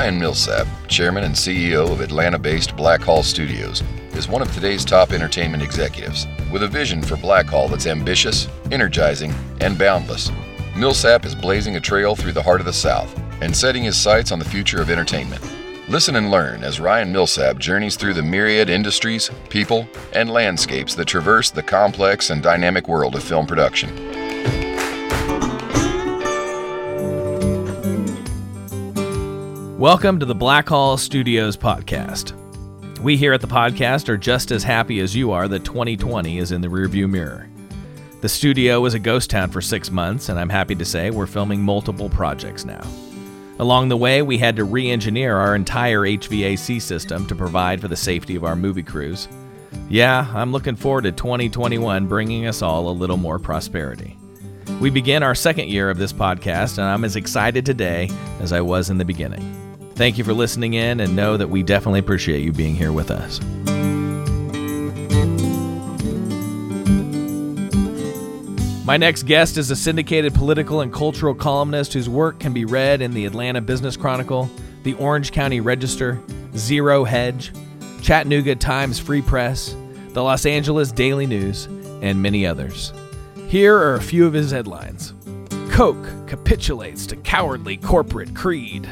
Ryan Millsap, Chairman and CEO of Atlanta based Blackhall Studios, is one of today's top entertainment executives, with a vision for Blackhall that's ambitious, energizing, and boundless. Millsap is blazing a trail through the heart of the South and setting his sights on the future of entertainment. Listen and learn as Ryan Millsap journeys through the myriad industries, people, and landscapes that traverse the complex and dynamic world of film production. Welcome to the Blackhall Studios podcast. We here at the podcast are just as happy as you are that 2020 is in the rearview mirror. The studio was a ghost town for six months, and I'm happy to say we're filming multiple projects now. Along the way, we had to re engineer our entire HVAC system to provide for the safety of our movie crews. Yeah, I'm looking forward to 2021 bringing us all a little more prosperity. We begin our second year of this podcast, and I'm as excited today as I was in the beginning. Thank you for listening in, and know that we definitely appreciate you being here with us. My next guest is a syndicated political and cultural columnist whose work can be read in the Atlanta Business Chronicle, the Orange County Register, Zero Hedge, Chattanooga Times Free Press, the Los Angeles Daily News, and many others. Here are a few of his headlines Coke capitulates to cowardly corporate creed.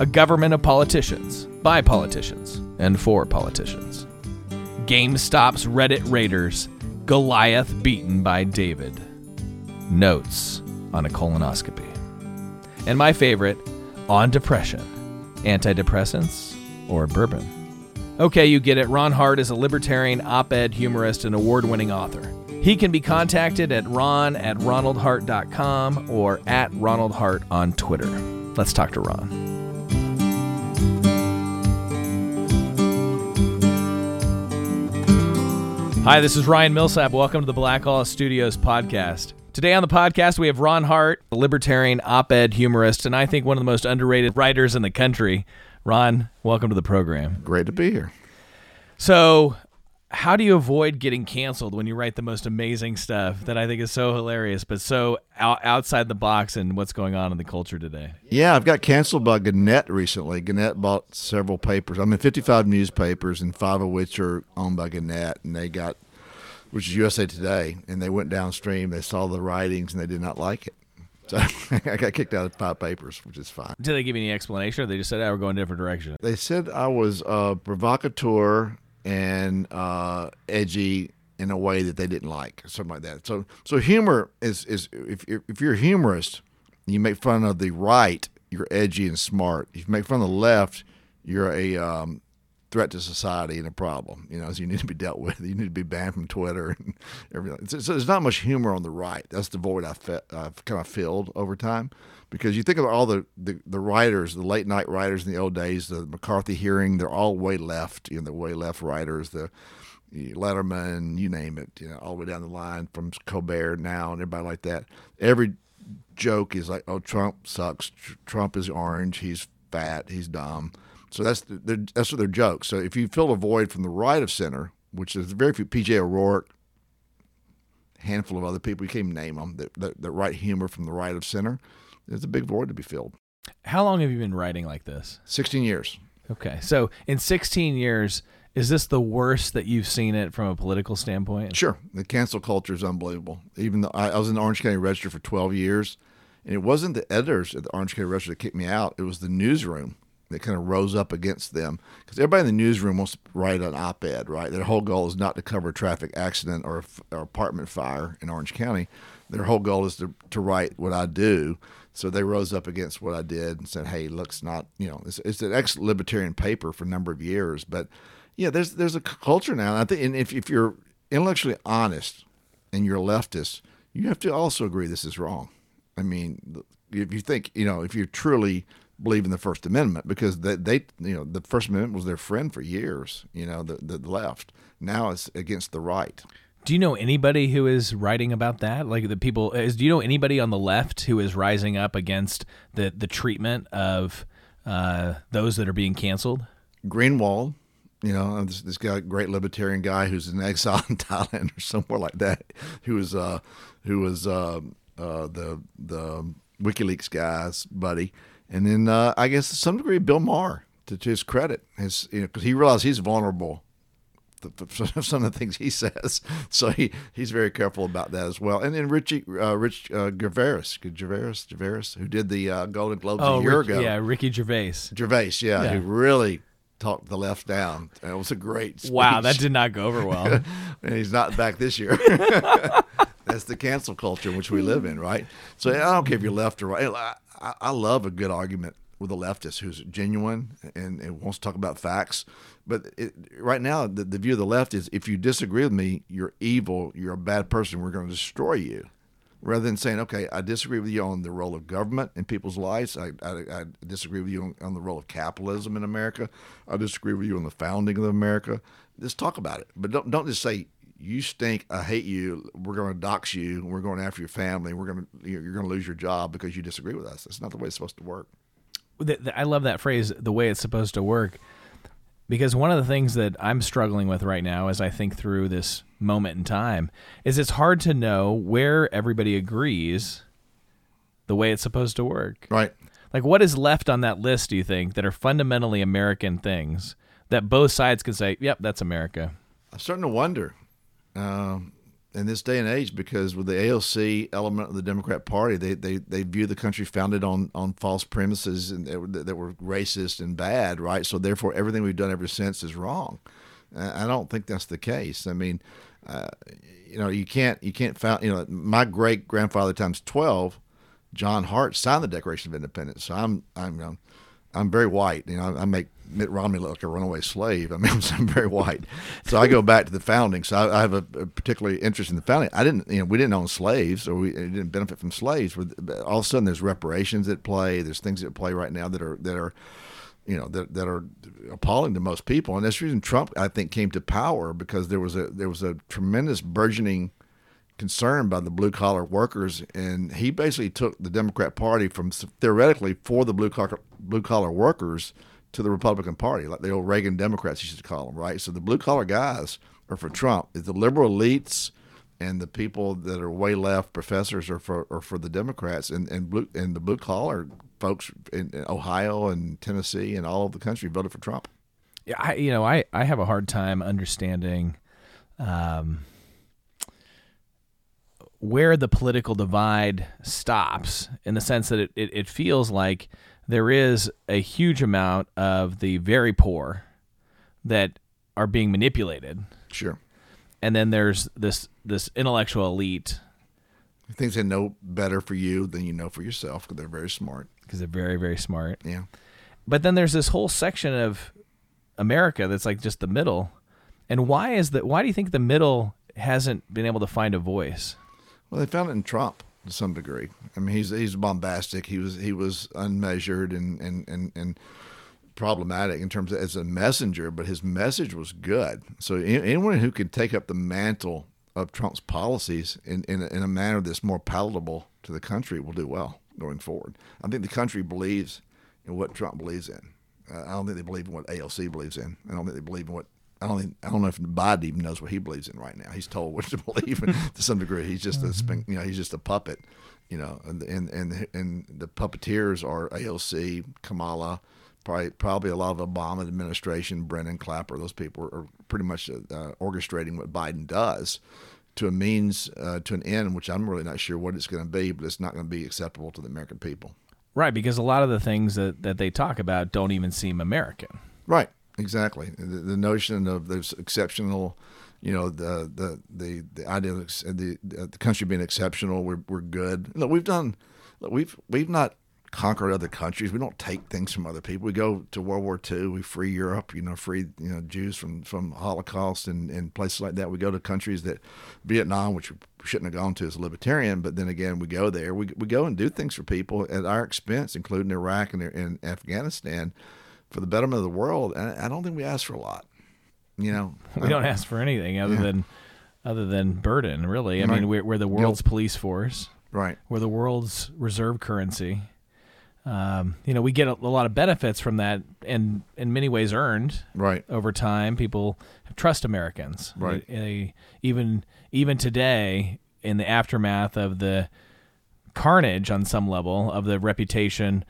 A government of politicians, by politicians, and for politicians. GameStop's Reddit Raiders Goliath beaten by David. Notes on a colonoscopy. And my favorite, on depression. Antidepressants or bourbon? Okay, you get it. Ron Hart is a libertarian, op ed humorist, and award winning author. He can be contacted at ron at ronaldhart.com or at ronaldhart on Twitter. Let's talk to Ron. Hi, this is Ryan Millsap. Welcome to the Blackhall Studios podcast. Today on the podcast, we have Ron Hart, a libertarian op ed humorist, and I think one of the most underrated writers in the country. Ron, welcome to the program. Great to be here. So, how do you avoid getting canceled when you write the most amazing stuff that I think is so hilarious, but so out- outside the box and what's going on in the culture today? Yeah, I've got canceled by Gannett recently. Gannett bought several papers. I'm in 55 newspapers, and five of which are owned by Gannett, and they got, which is USA Today, and they went downstream. They saw the writings, and they did not like it. So I got kicked out of five papers, which is fine. Did they give you any explanation, or they just said, "Oh, we're going a different direction"? They said I was a provocateur and uh, edgy in a way that they didn't like, something like that. So, so humor is is if you're, if you're a humorist, you make fun of the right, you're edgy and smart. If you make fun of the left, you're a um, threat to society and a problem. You know, so you need to be dealt with. You need to be banned from Twitter and everything. So, so there's not much humor on the right. That's the void I've, fe- I've kind of filled over time. Because you think of all the, the, the writers, the late night writers in the old days, the McCarthy hearing, they're all way left. You know, the way left writers, the Letterman, you name it. You know, all the way down the line from Colbert now and everybody like that. Every joke is like, "Oh, Trump sucks. Trump is orange. He's fat. He's dumb." So that's the, that's what their jokes. So if you fill a void from the right of center, which is very few, PJ O'Rourke, handful of other people, you can't name them, that, that, that write humor from the right of center, there's a big void to be filled. How long have you been writing like this? 16 years. Okay. So in 16 years, is this the worst that you've seen it from a political standpoint? Sure. The cancel culture is unbelievable. Even though I, I was in the Orange County Register for 12 years, and it wasn't the editors at the Orange County Register that kicked me out, it was the newsroom that kind of rose up against them because everybody in the newsroom wants to write an op-ed, right? Their whole goal is not to cover a traffic accident or, or apartment fire in Orange County. Their whole goal is to, to write what I do. So they rose up against what I did and said, "Hey, looks not you know it's, it's an ex-libertarian paper for a number of years, but yeah, there's there's a culture now. And I think, and if if you're intellectually honest and you're a leftist, you have to also agree this is wrong. I mean, if you think you know if you're truly believe in the First Amendment because they, they, you know, the First Amendment was their friend for years. You know, the the left now it's against the right. Do you know anybody who is writing about that? Like the people, is, do you know anybody on the left who is rising up against the the treatment of uh, those that are being canceled? Greenwald, you know, this, this guy, great libertarian guy who's in exile in Thailand or somewhere like that, who was uh, who was uh, uh, the the WikiLeaks guy's buddy and then uh, I guess to some degree Bill Maher, to, to his credit, his you know because he realized he's vulnerable. some of the things he says, so he, he's very careful about that as well. And then Richie, uh, Rich uh, Gervais, Gervais, Gervais, who did the uh, Golden Globes Oh, a year Rick- ago. yeah, Ricky Gervais. Gervais, yeah, Yeah. who really talked the left down. And it was a great speech. Wow, that did not go over well. and he's not back this year. That's the cancel culture in which we live in, right? So I don't care if you're left or right. I- I love a good argument with a leftist who's genuine and, and wants to talk about facts. But it, right now, the, the view of the left is if you disagree with me, you're evil, you're a bad person, we're going to destroy you. Rather than saying, okay, I disagree with you on the role of government in people's lives. I, I, I disagree with you on, on the role of capitalism in America. I disagree with you on the founding of America. Just talk about it. But don't, don't just say, you stink. I hate you. We're going to dox you. We're going after your family. We're going to you're going to lose your job because you disagree with us. That's not the way it's supposed to work. Th- th- I love that phrase, the way it's supposed to work, because one of the things that I'm struggling with right now as I think through this moment in time is it's hard to know where everybody agrees the way it's supposed to work. Right. Like, what is left on that list, do you think, that are fundamentally American things that both sides can say, yep, that's America? I'm starting to wonder um, in this day and age because with the AOC element of the Democrat Party, they they, they view the country founded on, on false premises and that that were racist and bad, right? So therefore, everything we've done ever since is wrong. I don't think that's the case. I mean, uh, you know, you can't you can't found you know my great grandfather times twelve, John Hart signed the Declaration of Independence. So I'm I'm um, I'm very white. You know, I make Mitt Romney look like a runaway slave. I mean, I'm very white. So I go back to the founding. So I, I have a, a particular interest in the founding. I didn't, you know, we didn't own slaves or we didn't benefit from slaves. All of a sudden, there's reparations at play. There's things at play right now that are that are, you know, that, that are appalling to most people. And that's the reason Trump, I think, came to power because there was a there was a tremendous burgeoning concern by the blue collar workers, and he basically took the Democrat Party from theoretically for the blue collar blue collar workers to the Republican Party, like the old Reagan Democrats used to call them, right? So the blue collar guys are for Trump. The liberal elites and the people that are way left professors are for are for the Democrats, and and blue and the blue collar folks in in Ohio and Tennessee and all over the country voted for Trump. Yeah, I, you know, I, I have a hard time understanding um, where the political divide stops in the sense that it, it, it feels like there is a huge amount of the very poor that are being manipulated. Sure, And then there's this this intellectual elite things they know better for you than you know for yourself because they're very smart. because they're very, very smart. Yeah. But then there's this whole section of America that's like just the middle. And why is that? Why do you think the middle hasn't been able to find a voice? Well, they found it in Trump to some degree. I mean, he's he's bombastic. He was he was unmeasured and and and, and problematic in terms of as a messenger, but his message was good. So anyone who could take up the mantle of Trump's policies in in a, in a manner that's more palatable to the country will do well going forward. I think the country believes in what Trump believes in. Uh, I don't think they believe in what AOC believes in. I don't think they believe in what. I don't think I don't know if Biden even knows what he believes in right now. He's told what to believe to some degree. He's just a spin, you know he's just a puppet, you know. And and and, and the puppeteers are AOC, Kamala, probably probably a lot of Obama administration, Brennan Clapper. Those people are pretty much uh, orchestrating what Biden does to a means uh, to an end, which I'm really not sure what it's going to be, but it's not going to be acceptable to the American people. Right, because a lot of the things that, that they talk about don't even seem American. Right. Exactly. The, the notion of there's exceptional, you know, the the the, the idea of the the country being exceptional. We're we're good. Look, we've done. Look, we've we've not conquered other countries. We don't take things from other people. We go to World War II. We free Europe. You know, free you know Jews from from Holocaust and, and places like that. We go to countries that Vietnam, which we shouldn't have gone to as a libertarian, but then again, we go there. We we go and do things for people at our expense, including Iraq and, and Afghanistan for the betterment of the world. And I don't think we ask for a lot. You know, We don't ask for anything other Yeah. than other than burden, really. I Right. mean, we're, we're the world's police force. right. We're the world's reserve currency. Um, you know, we get a, a lot of benefits from that, and in many ways earned Right. over time. People trust Americans, Right. They- they- even even today, in the aftermath of the carnage on some level of the reputation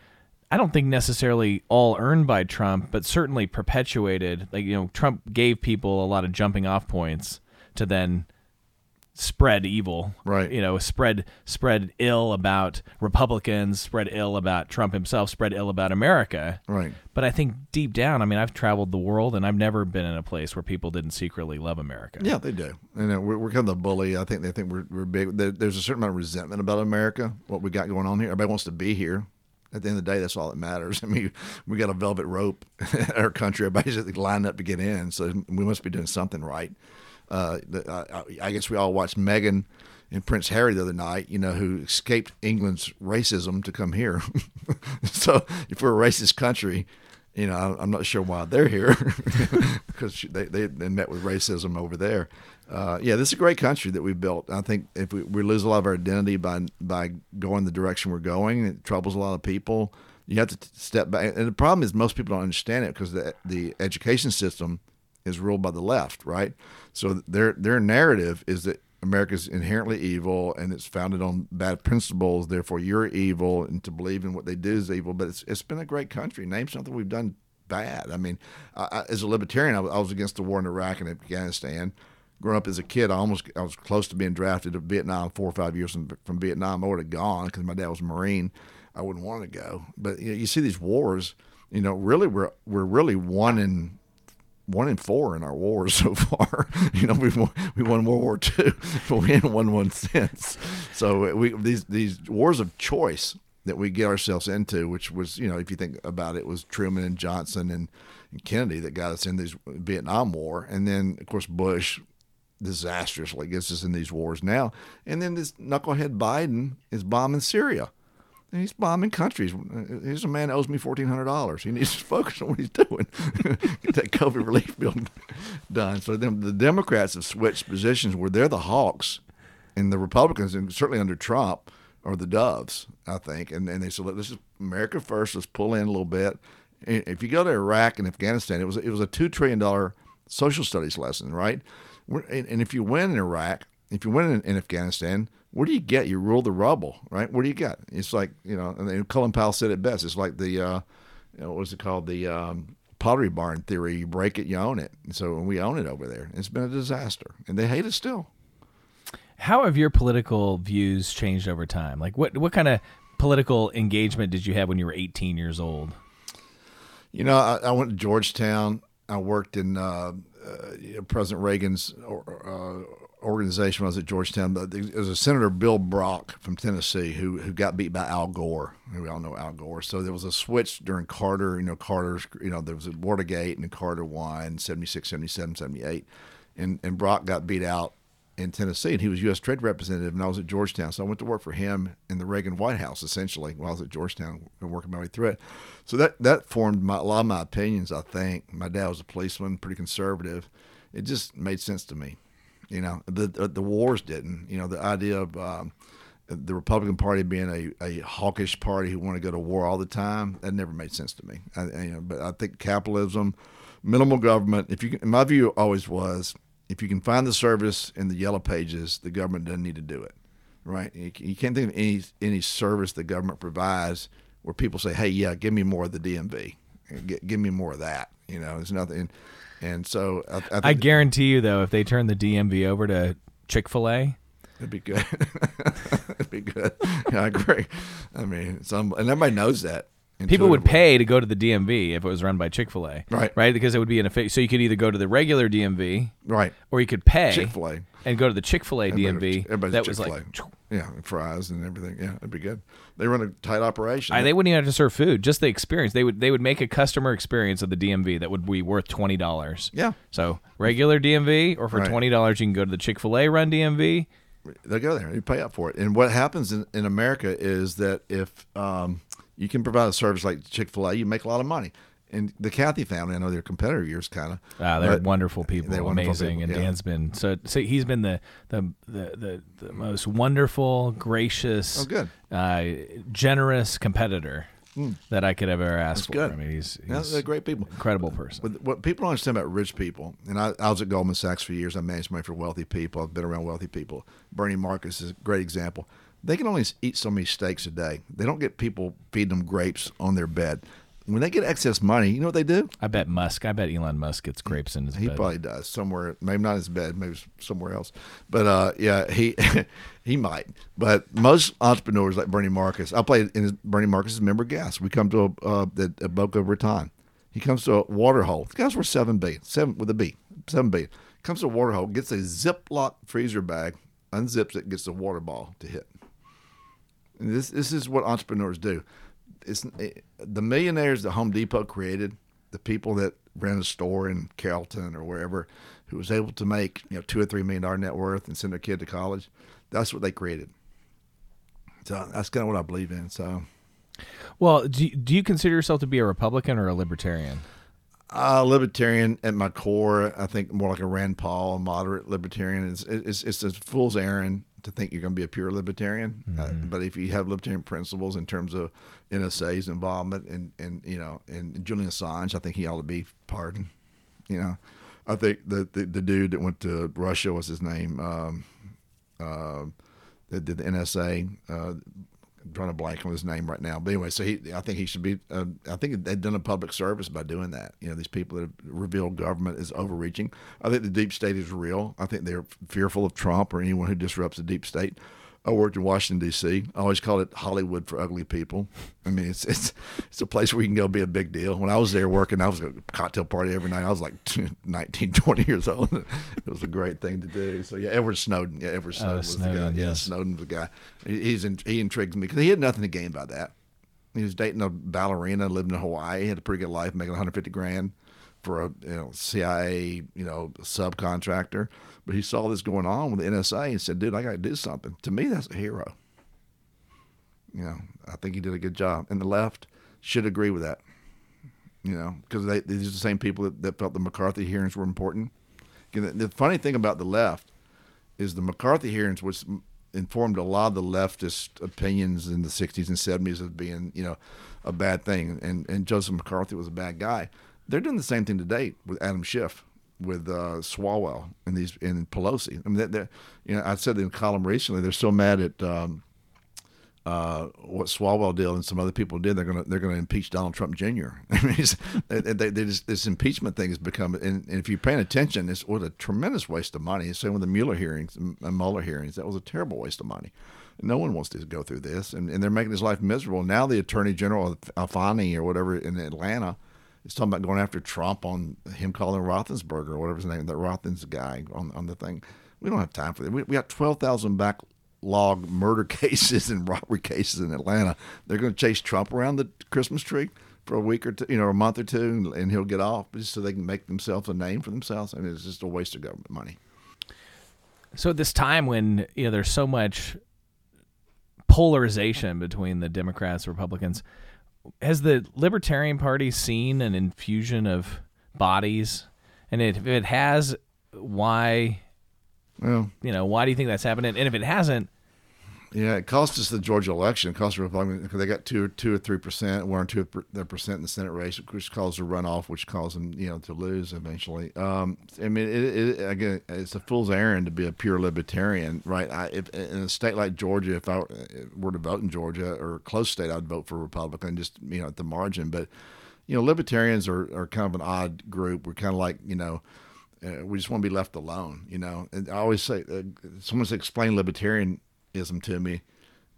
I don't think necessarily all earned by Trump, but certainly perpetuated. Like you know, Trump gave people a lot of jumping off points to then spread evil, Right. You know, spread spread ill about Republicans, spread ill about Trump himself, spread ill about America. Right. But I think deep down, I mean, I've traveled the world and I've never been in a place where people didn't secretly love America. Yeah, they do. And uh, we're, we're kind of the bully. I think they think we're, we're big. There, there's a certain amount of resentment about America, what we got going on here. Everybody wants to be here. At the end of the day, that's all that matters. I mean, we got a velvet rope in our country. Everybody's just lined up to get in, so we must be doing something right. Uh, I, guess we all watched Meghan and Prince Harry the other night, you know, who escaped England's racism to come here. so if we're a racist country, you know, I'm not sure why they're here because they, they, they met with racism over there. Uh, yeah, this is a great country that we've built. I think if we, we lose a lot of our identity by by going the direction we're going, it troubles a lot of people. You have to step back, and the problem is most people don't understand it because the the education system is ruled by the left, right? So their their narrative is that America's inherently evil and it's founded on bad principles. Therefore, you're evil, and to believe in what they do is evil. But it's it's been a great country. Name something we've done bad. I mean, I, as a libertarian, I, I was against the war in Iraq and Afghanistan. Growing up as a kid, I almost I was close to being drafted to Vietnam four or five years from, from Vietnam. I would have gone because my dad was a Marine. I wouldn't want to go. But you, know, you see these wars. You know, really, we're we're really one in one in four in our wars so far. you know, we won, we won World War II, but we haven't won one since. So we these these wars of choice that we get ourselves into, which was you know, if you think about it, was Truman and Johnson and, and Kennedy that got us in these Vietnam War, and then of course Bush disastrously gets us in these wars now, and then this knucklehead Biden is bombing Syria. And he's bombing countries. He's a man that owes me fourteen hundred dollars. He needs to focus on what he's doing. Get that COVID relief bill done. So then the Democrats have switched positions where they're the hawks, and the Republicans, and certainly under Trump, are the doves. I think. And and they said, "Look, this is America first. Let's pull in a little bit." If you go to Iraq and Afghanistan, it was it was a two trillion dollar social studies lesson, right? And, and if you win in Iraq, if you win in, in Afghanistan, what do you get? You rule the rubble, right? What do you get? It's like you know, and Colin Powell said it best. It's like the uh, you know, what was it called? The um, Pottery Barn theory. You break it, you own it. And so we own it over there. It's been a disaster, and they hate us still. How have your political views changed over time? Like, what what kind of political engagement did you have when you were 18 years old? You know, I, I went to Georgetown. I worked in uh, uh, President Reagan's uh, organization when I was at Georgetown. There was a Senator Bill Brock from Tennessee who who got beat by Al Gore. We all know Al Gore. So there was a switch during Carter. You know, Carter's. You know, there was a Watergate and Carter won 76, 77, 78. And, and Brock got beat out in Tennessee, and he was U.S. Trade Representative, and I was at Georgetown. So I went to work for him in the Reagan White House, essentially, while I was at Georgetown, and working my way through it. So that that formed my, a lot of my opinions. I think my dad was a policeman, pretty conservative. It just made sense to me, you know. The the, wars didn't, you know. The idea of um, the Republican Party being a, a hawkish party who want to go to war all the time that never made sense to me. I, you know, but I think capitalism, minimal government. If you, can, my view always was, if you can find the service in the yellow pages, the government doesn't need to do it, right? You, can't think of any any service the government provides where people say, "Hey, yeah, give me more of the DMV, give me more of that." You know, there's nothing. And so I, I I guarantee you, though, if they turn the DMV over to Chick Fil A, It'd be good. It'd be good. Yeah, I agree. I mean, some and everybody knows that. People would pay to go to the DMV if it was run by Chick Fil A, Right. Right, because it would be an efficient. So you could either go to the regular DMV, right or you could pay Chick-fil-A. and go to the Chick Fil A DMV. Everybody's that was Chick-fil-A. like. yeah, and fries and everything. Yeah, it'd be good. They run a tight operation. I, they wouldn't even have to serve food; just the experience. They would they would make a customer experience of the DMV that would be worth twenty dollars. yeah, So regular DMV, or for Right. twenty dollars, you can go to the Chick Fil A run DMV. they go there. You pay up for it. And what happens in, in America is that if um, you can provide a service like Chick Fil A, you make a lot of money. And the Cathy family, I know they're competitor of yours, kind of. Ah, they're wonderful people, they're wonderful amazing, people, and. Dan's been so. so he's been the the, the the the most wonderful, gracious, Oh, good. Uh, generous competitor that I could ever ask for. good. I mean, he's, Yeah, he's they're great people. incredible person. But what people don't understand about rich people, and I, I was at Goldman Sachs for years. I managed money for wealthy people. I've been around wealthy people. Bernie Marcus is a great example. They can only eat so many steaks a day. They don't get people feeding them grapes on their bed. When they get excess money, you know what they do? I bet Musk. I bet Elon Musk gets grapes in his He bed. He probably does somewhere, maybe not his bed, maybe somewhere else. But uh, yeah, he he might. But most entrepreneurs like Bernie Marcus, I played in his, Bernie Marcus's member guest. We come to a, uh, the, a Boca Raton. He comes to a water hole. The guy's worth seven billion, seven with a B, seven billion. Comes to a water hole, gets a Ziploc freezer bag, unzips it, gets a water ball to hit. This this is what entrepreneurs do. It's it, the millionaires that Home Depot created, the people that ran a store in Carrollton or wherever, who was able to make you know two or three million dollar net worth and send their kid to college. That's what they created. So that's kind of what I believe in. So. Well, do you, do you consider yourself to be a Republican or a Libertarian? Uh, libertarian at my core. I think more like a Rand Paul, a moderate libertarian. It's it's, it's a fool's errand to think you're going to be a pure libertarian. Uh, Mm-hmm. Uh, but if you have libertarian principles in terms of NSA's involvement and and you know and Julian Assange, I think he ought to be pardoned. You know, I think the the, the dude that went to Russia was his name. Um, uh, that did the NSA. Uh, drawing a blank on his name right now. But anyway, so he, I think he should be. Uh, I think they've done a public service by doing that. You know, these people that have revealed government is overreaching. I think the deep state is real. I think they're fearful of Trump or anyone who disrupts the deep state. I worked in Washington D.C. I always called it Hollywood for ugly people. I mean, it's it's it's a place where you can go be a big deal. When I was there working, I was at a cocktail party every night. I was like 19, 20 years old. It was a great thing to do. So yeah, Edward Snowden. Yeah, Edward uh, Snowden was the guy. Snowden, Yeah, yes. Snowden was the guy. He- He's in, he intrigues me because he had nothing to gain by that. He was dating a ballerina, living in Hawaii, He had a pretty good life, making 150 grand for a you know CIA you know subcontractor. But he saw this going on with the NSA and said, "Dude, I got to do something." To me, that's a hero. You know, I think he did a good job, and the left should agree with that. You know, because these are the same people that, that felt the McCarthy hearings were important. Know, the funny thing about the left is the McCarthy hearings, which informed a lot of the leftist opinions in the 60s and 70s of being, you know, a bad thing. And, and Joseph McCarthy was a bad guy. They're doing the same thing today with Adam Schiff, with uh, Swalwell and these and Pelosi. I mean, you know, I said in a column recently, they're so mad at um, uh, what Swalwell did and some other people did. They're gonna they're gonna impeach Donald Trump Jr. I mean, they, they, just, this impeachment thing has become, and, and if you're paying attention, it's was a tremendous waste of money. Same with the Mueller hearings and Mueller hearings. That was a terrible waste of money. No one wants to go through this, and, and they're making his life miserable. Now the Attorney General Alfani or whatever in Atlanta is talking about going after Trump on him calling Roethlisberger or whatever his name, that Rothen's guy on on the thing. We don't have time for that. We, we got twelve thousand backlog murder cases and robbery cases in Atlanta. They're going to chase Trump around the Christmas tree for a week or two, you know, a month or two, and, he'll get off just so they can make themselves a name for themselves. I mean, it's just a waste of government money. So at this time when you know there's so much polarization between the Democrats and Republicans, has the Libertarian Party seen an infusion of bodies? And if it has, why? Well, You know, why do you think that's happening? And if it hasn't, Yeah, it cost us the Georgia election. It cost the Republicans because they got two two or three percent, one or two percent in the Senate race, which caused a runoff, which caused them, you know, to lose eventually. Um, I mean, it, it, again, it's a fool's errand to be a pure libertarian, right? I, if, in a state like Georgia, if I were to vote in Georgia or a close state, I'd vote for Republican, just you know, at the margin. But you know, libertarians are, are kind of an odd group. We're kind of like you know. Uh, we just want to be left alone, you know. And I always say, uh, someone says, explain libertarianism to me.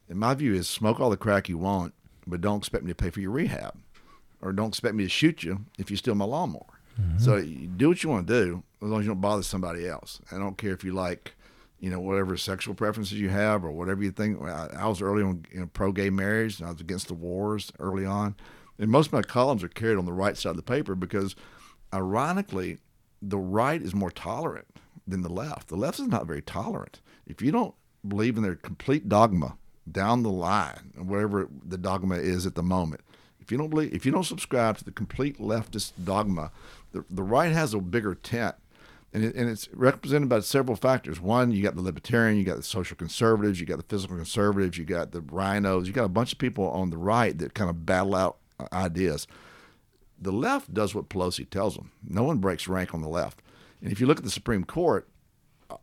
And my view is smoke all the crack you want, but don't expect me to pay for your rehab, or don't expect me to shoot you if you steal my lawnmower. Mm-hmm. So you do what you want to do, as long as you don't bother somebody else. I don't care if you like, you know, whatever sexual preferences you have or whatever you think. I, I was early on you know, pro gay marriage, and I was against the wars early on. And most of my columns are carried on the right side of the paper because, ironically, the right is more tolerant than the left. The left is not very tolerant. If you don't believe in their complete dogma down the line, whatever the dogma is at the moment, if you don't believe, if you don't subscribe to the complete leftist dogma, the, the right has a bigger tent, and, it, and it's represented by several factors. One, you got the libertarian, you got the social conservatives, you got the physical conservatives, you got the RINOs, you got a bunch of people on the right that kind of battle out uh, ideas the left does what Pelosi tells them. No one breaks rank on the left. And if you look at the Supreme Court,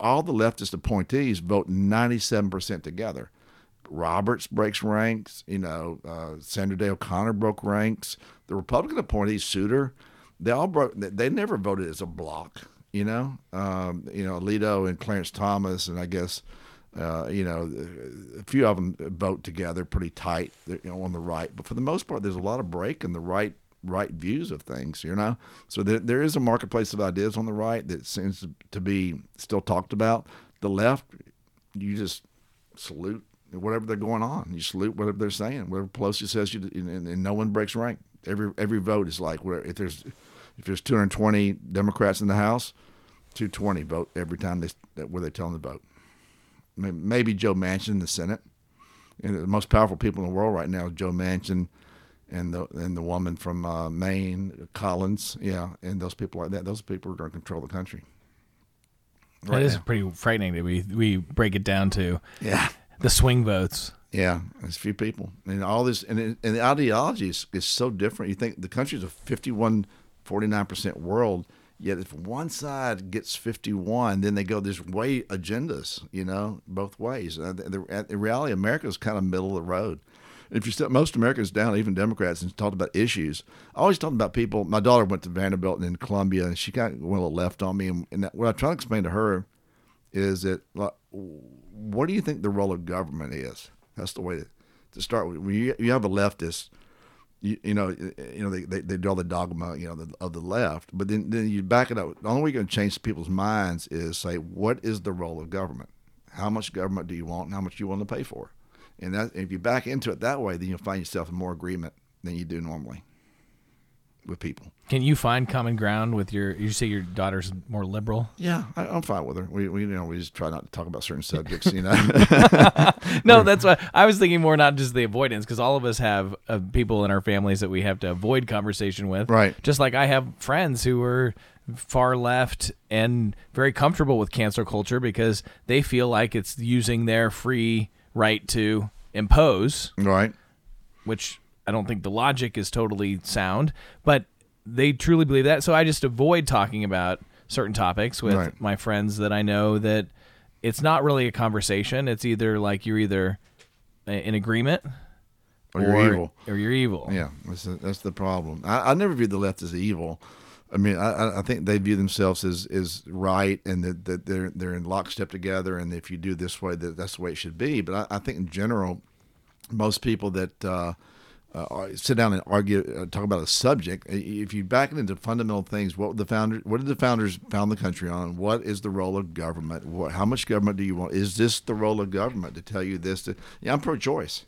all the leftist appointees vote 97% together. Roberts breaks ranks. You know, uh, Sandra Day O'Connor broke ranks. The Republican appointees, Souter, they all broke. They never voted as a block. You know, um, you know Alito and Clarence Thomas, and I guess uh, you know a few of them vote together pretty tight. You know, on the right, but for the most part, there's a lot of break in the right right views of things. You know, so there there is a marketplace of ideas on the right that seems to be still talked about. The left, you just salute whatever they're going on. You salute whatever they're saying, whatever Pelosi says, you and, and no one breaks rank. Every every vote is like where if there's if there's 220 Democrats in the House, 220 vote every time they where they tell them to vote. Maybe Joe Manchin in the Senate. And the most powerful people in the world right now Joe Manchin and the and the woman from uh, Maine, Collins, yeah, and those people like that. Those people are going to control the country. Right it is now. pretty frightening that we we break it down to yeah the swing votes. Yeah, it's a few people, and all this, and, it, and the ideology is, is so different. You think the country's a 51, 49 percent world, yet if one side gets 51, then they go there's way agendas, you know, both ways. Uh, the, the, the reality, America is kind of middle of the road if you step most Americans down, even Democrats, and talked about issues, I always talked about people. My daughter went to Vanderbilt and then Columbia, and she got a little left on me. And, and that, what I try to explain to her is that, like, what do you think the role of government is? That's the way to, to start with. When you, you have a leftist, you, you know, you know they, they, they draw the dogma, you know, the, of the left, but then, then you back it up. The only way going to change people's minds is say, what is the role of government? How much government do you want, and how much do you want to pay for? And that, if you back into it that way, then you'll find yourself in more agreement than you do normally with people. Can you find common ground with your? You say your daughter's more liberal. Yeah, I, am fine with her. We, we, you know, we just try not to talk about certain subjects. You know. no, that's why I was thinking more not just the avoidance because all of us have uh, people in our families that we have to avoid conversation with. Right. Just like I have friends who are far left and very comfortable with cancel culture because they feel like it's using their free right to impose. Right. Which I don't think the logic is totally sound, but they truly believe that. So I just avoid talking about certain topics with right. my friends that I know that it's not really a conversation. It's either like you're either in agreement or, or you're evil. Or you're evil. Yeah, that's the, that's the problem. I, I never viewed the left as evil. I mean, I, I think they view themselves as, as right and that, that they're they're in lockstep together, and if you do this way, that that's the way it should be. But I, I think in general, most people that uh, uh, sit down and argue, uh, talk about a subject, if you back it into fundamental things, what the founders, what did the founders found the country on? What is the role of government? What, how much government do you want? Is this the role of government to tell you this? To, yeah, I'm pro-choice.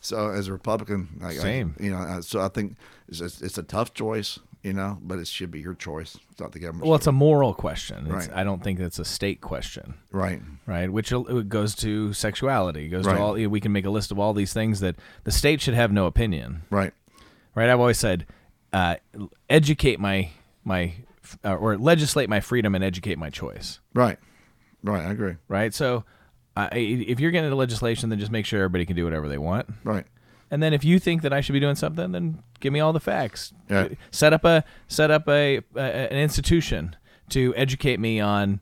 So as a Republican, I, same. I, you know, so I think it's, it's a tough choice you know, but it should be your choice. It's not the government. Well, it's a moral question. It's, right. I don't think it's a state question. Right. Right. Which goes to sexuality. It goes right. to all. We can make a list of all these things that the state should have no opinion. Right. Right. I've always said, uh, educate my my uh, or legislate my freedom and educate my choice. Right. Right. I agree. Right. So, uh, if you're getting into legislation, then just make sure everybody can do whatever they want. Right. And then if you think that I should be doing something, then give me all the facts. Yeah. Set up a set up a, a an institution to educate me on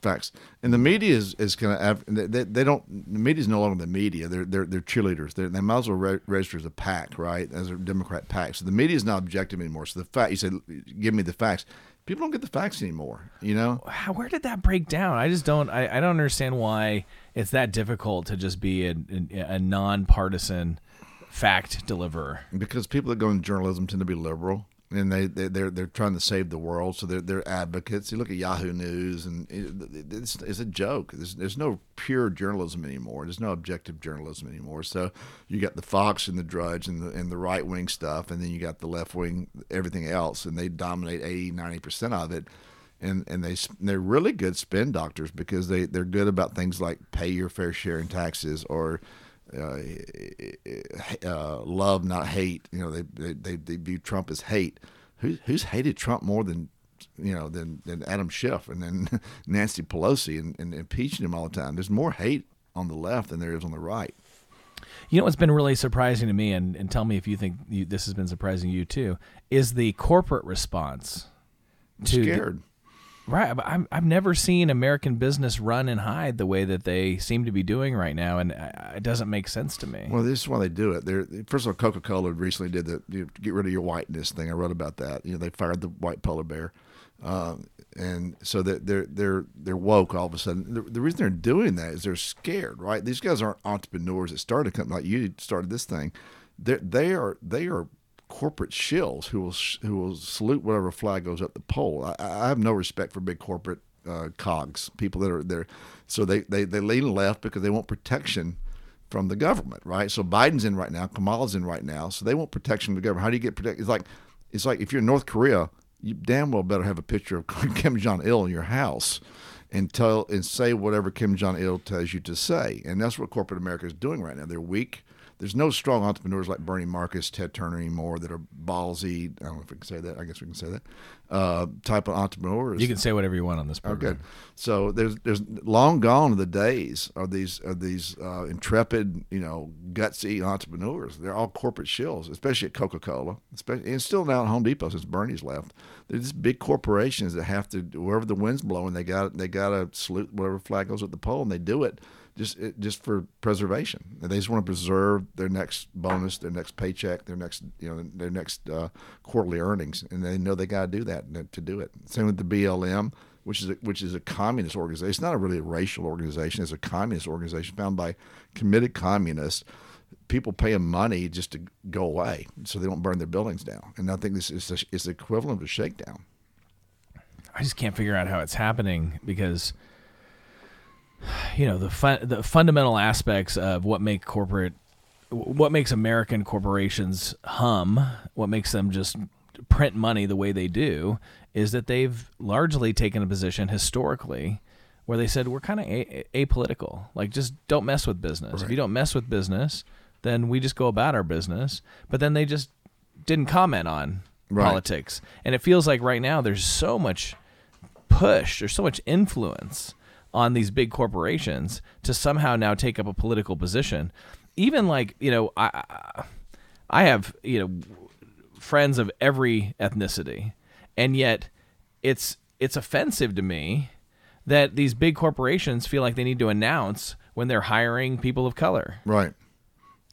facts. And the media is, is kind of they, they don't the media is no longer the media. They're they're, they're cheerleaders. They're, they might as well re- register as a PAC, right? As a Democrat PAC. So the media is not objective anymore. So the fact you say, give me the facts. People don't get the facts anymore. You know, How, where did that break down? I just don't. I, I don't understand why it's that difficult to just be a, a, a nonpartisan fact deliverer. Because people that go into journalism tend to be liberal and they, they they're they're trying to save the world, so they're they're advocates. You look at Yahoo News, and it, it's it's a joke. There's there's no pure journalism anymore. There's no objective journalism anymore. So you got the Fox and the Drudge and the and the right wing stuff, and then you got the left wing everything else, and they dominate 80 90 percent of it and and they they're really good spin doctors because they they're good about things like pay your fair share in taxes or Uh, uh, uh, love not hate. You know they, they they view Trump as hate. Who, who's hated Trump more than you know than than Adam Schiff and then Nancy Pelosi and, and impeaching him all the time? There's more hate on the left than there is on the right. You know what's been really surprising to me, and, and tell me if you think you, this has been surprising you too, is the corporate response. to scared Right, but I'm, I've never seen American business run and hide the way that they seem to be doing right now, and uh, it doesn't make sense to me. Well, this is why they do it. They're first of all, Coca Cola recently did the you know, get rid of your whiteness thing. I wrote about that. You know, they fired the white polar bear, um, and so that they're they're they're woke all of a sudden. The, the, reason they're doing that is they're scared, right? These guys aren't entrepreneurs that started a company like you started this thing. They're, they are they are corporate shills who will who will salute whatever flag goes up the pole. I, I have no respect for big corporate uh, cogs, people that are there. So they, they, they lean left because they want protection from the government, right? So Biden's in right now, Kamala's in right now, so they want protection from the government. How do you get protected? It's like it's like if you're in North Korea, you damn well better have a picture of Kim Jong Il in your house and tell and say whatever Kim Jong Il tells you to say. And that's what corporate America is doing right now. They're weak there's no strong entrepreneurs like Bernie Marcus, Ted Turner anymore that are ballsy. I don't know if we can say that. I guess we can say that uh, type of entrepreneurs. You can say whatever you want on this oh, program. Okay. So there's there's long gone the days of these of these uh, intrepid, you know, gutsy entrepreneurs. They're all corporate shills, especially at Coca Cola, especially and still now at Home Depot since Bernie's left. They're just big corporations that have to wherever the wind's blowing, they got they got to salute whatever flag goes at the pole, and they do it just just for preservation. They just want to preserve their next bonus, their next paycheck, their next you know their next uh, quarterly earnings, and they know they got to do that to do it. Same with the BLM, which is a, which is a communist organization. It's not a really a racial organization. It's a communist organization founded by committed communists. People pay them money just to go away, so they don't burn their buildings down. And I think this is a, is the equivalent of a shakedown. I just can't figure out how it's happening because you know the fun, the fundamental aspects of what make corporate what makes American corporations hum, what makes them just print money the way they do is that they've largely taken a position historically where they said we're kind of a- apolitical. Like just don't mess with business. Right. If you don't mess with business, then we just go about our business. But then they just didn't comment on right. politics. And it feels like right now there's so much push, there's so much influence on these big corporations to somehow now take up a political position. Even like you know, I I have you know friends of every ethnicity, and yet it's it's offensive to me that these big corporations feel like they need to announce when they're hiring people of color. Right.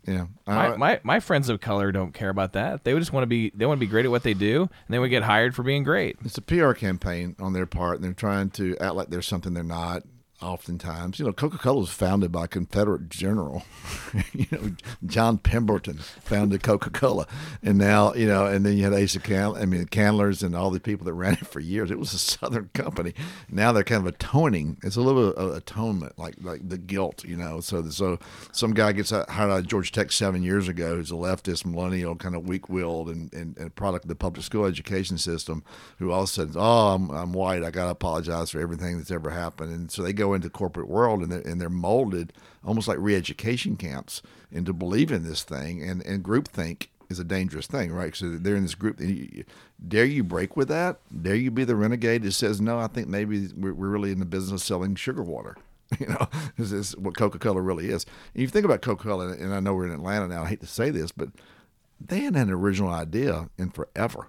Yeah. my, uh, my, my friends of color don't care about that. They just want to be they want to be great at what they do, and they would get hired for being great. It's a PR campaign on their part, and they're trying to act like there's something they're not oftentimes. You know, Coca Cola was founded by a Confederate general. you know, John Pemberton founded Coca Cola, and now you know, and then you had Asa Candler, I mean, Candlers and all the people that ran it for years. It was a Southern company. Now they're kind of atoning. It's a little bit of atonement, like like the guilt. You know, so so some guy gets hired out of Georgia Tech seven years ago, who's a leftist millennial, kind of weak-willed and, and, and product of the public school education system, who all says, "Oh, I'm I'm white. I got to apologize for everything that's ever happened," and so they go into corporate world and they're, and they're molded almost like re-education camps into believing this thing and, and groupthink is a dangerous thing, right? So they're in this group. Dare you break with that? Dare you be the renegade that says, no, I think maybe we're, we're really in the business of selling sugar water. You know, this is what Coca Cola really is. And you think about Coca Cola, and I know we're in Atlanta now, I hate to say this, but they had an original idea in forever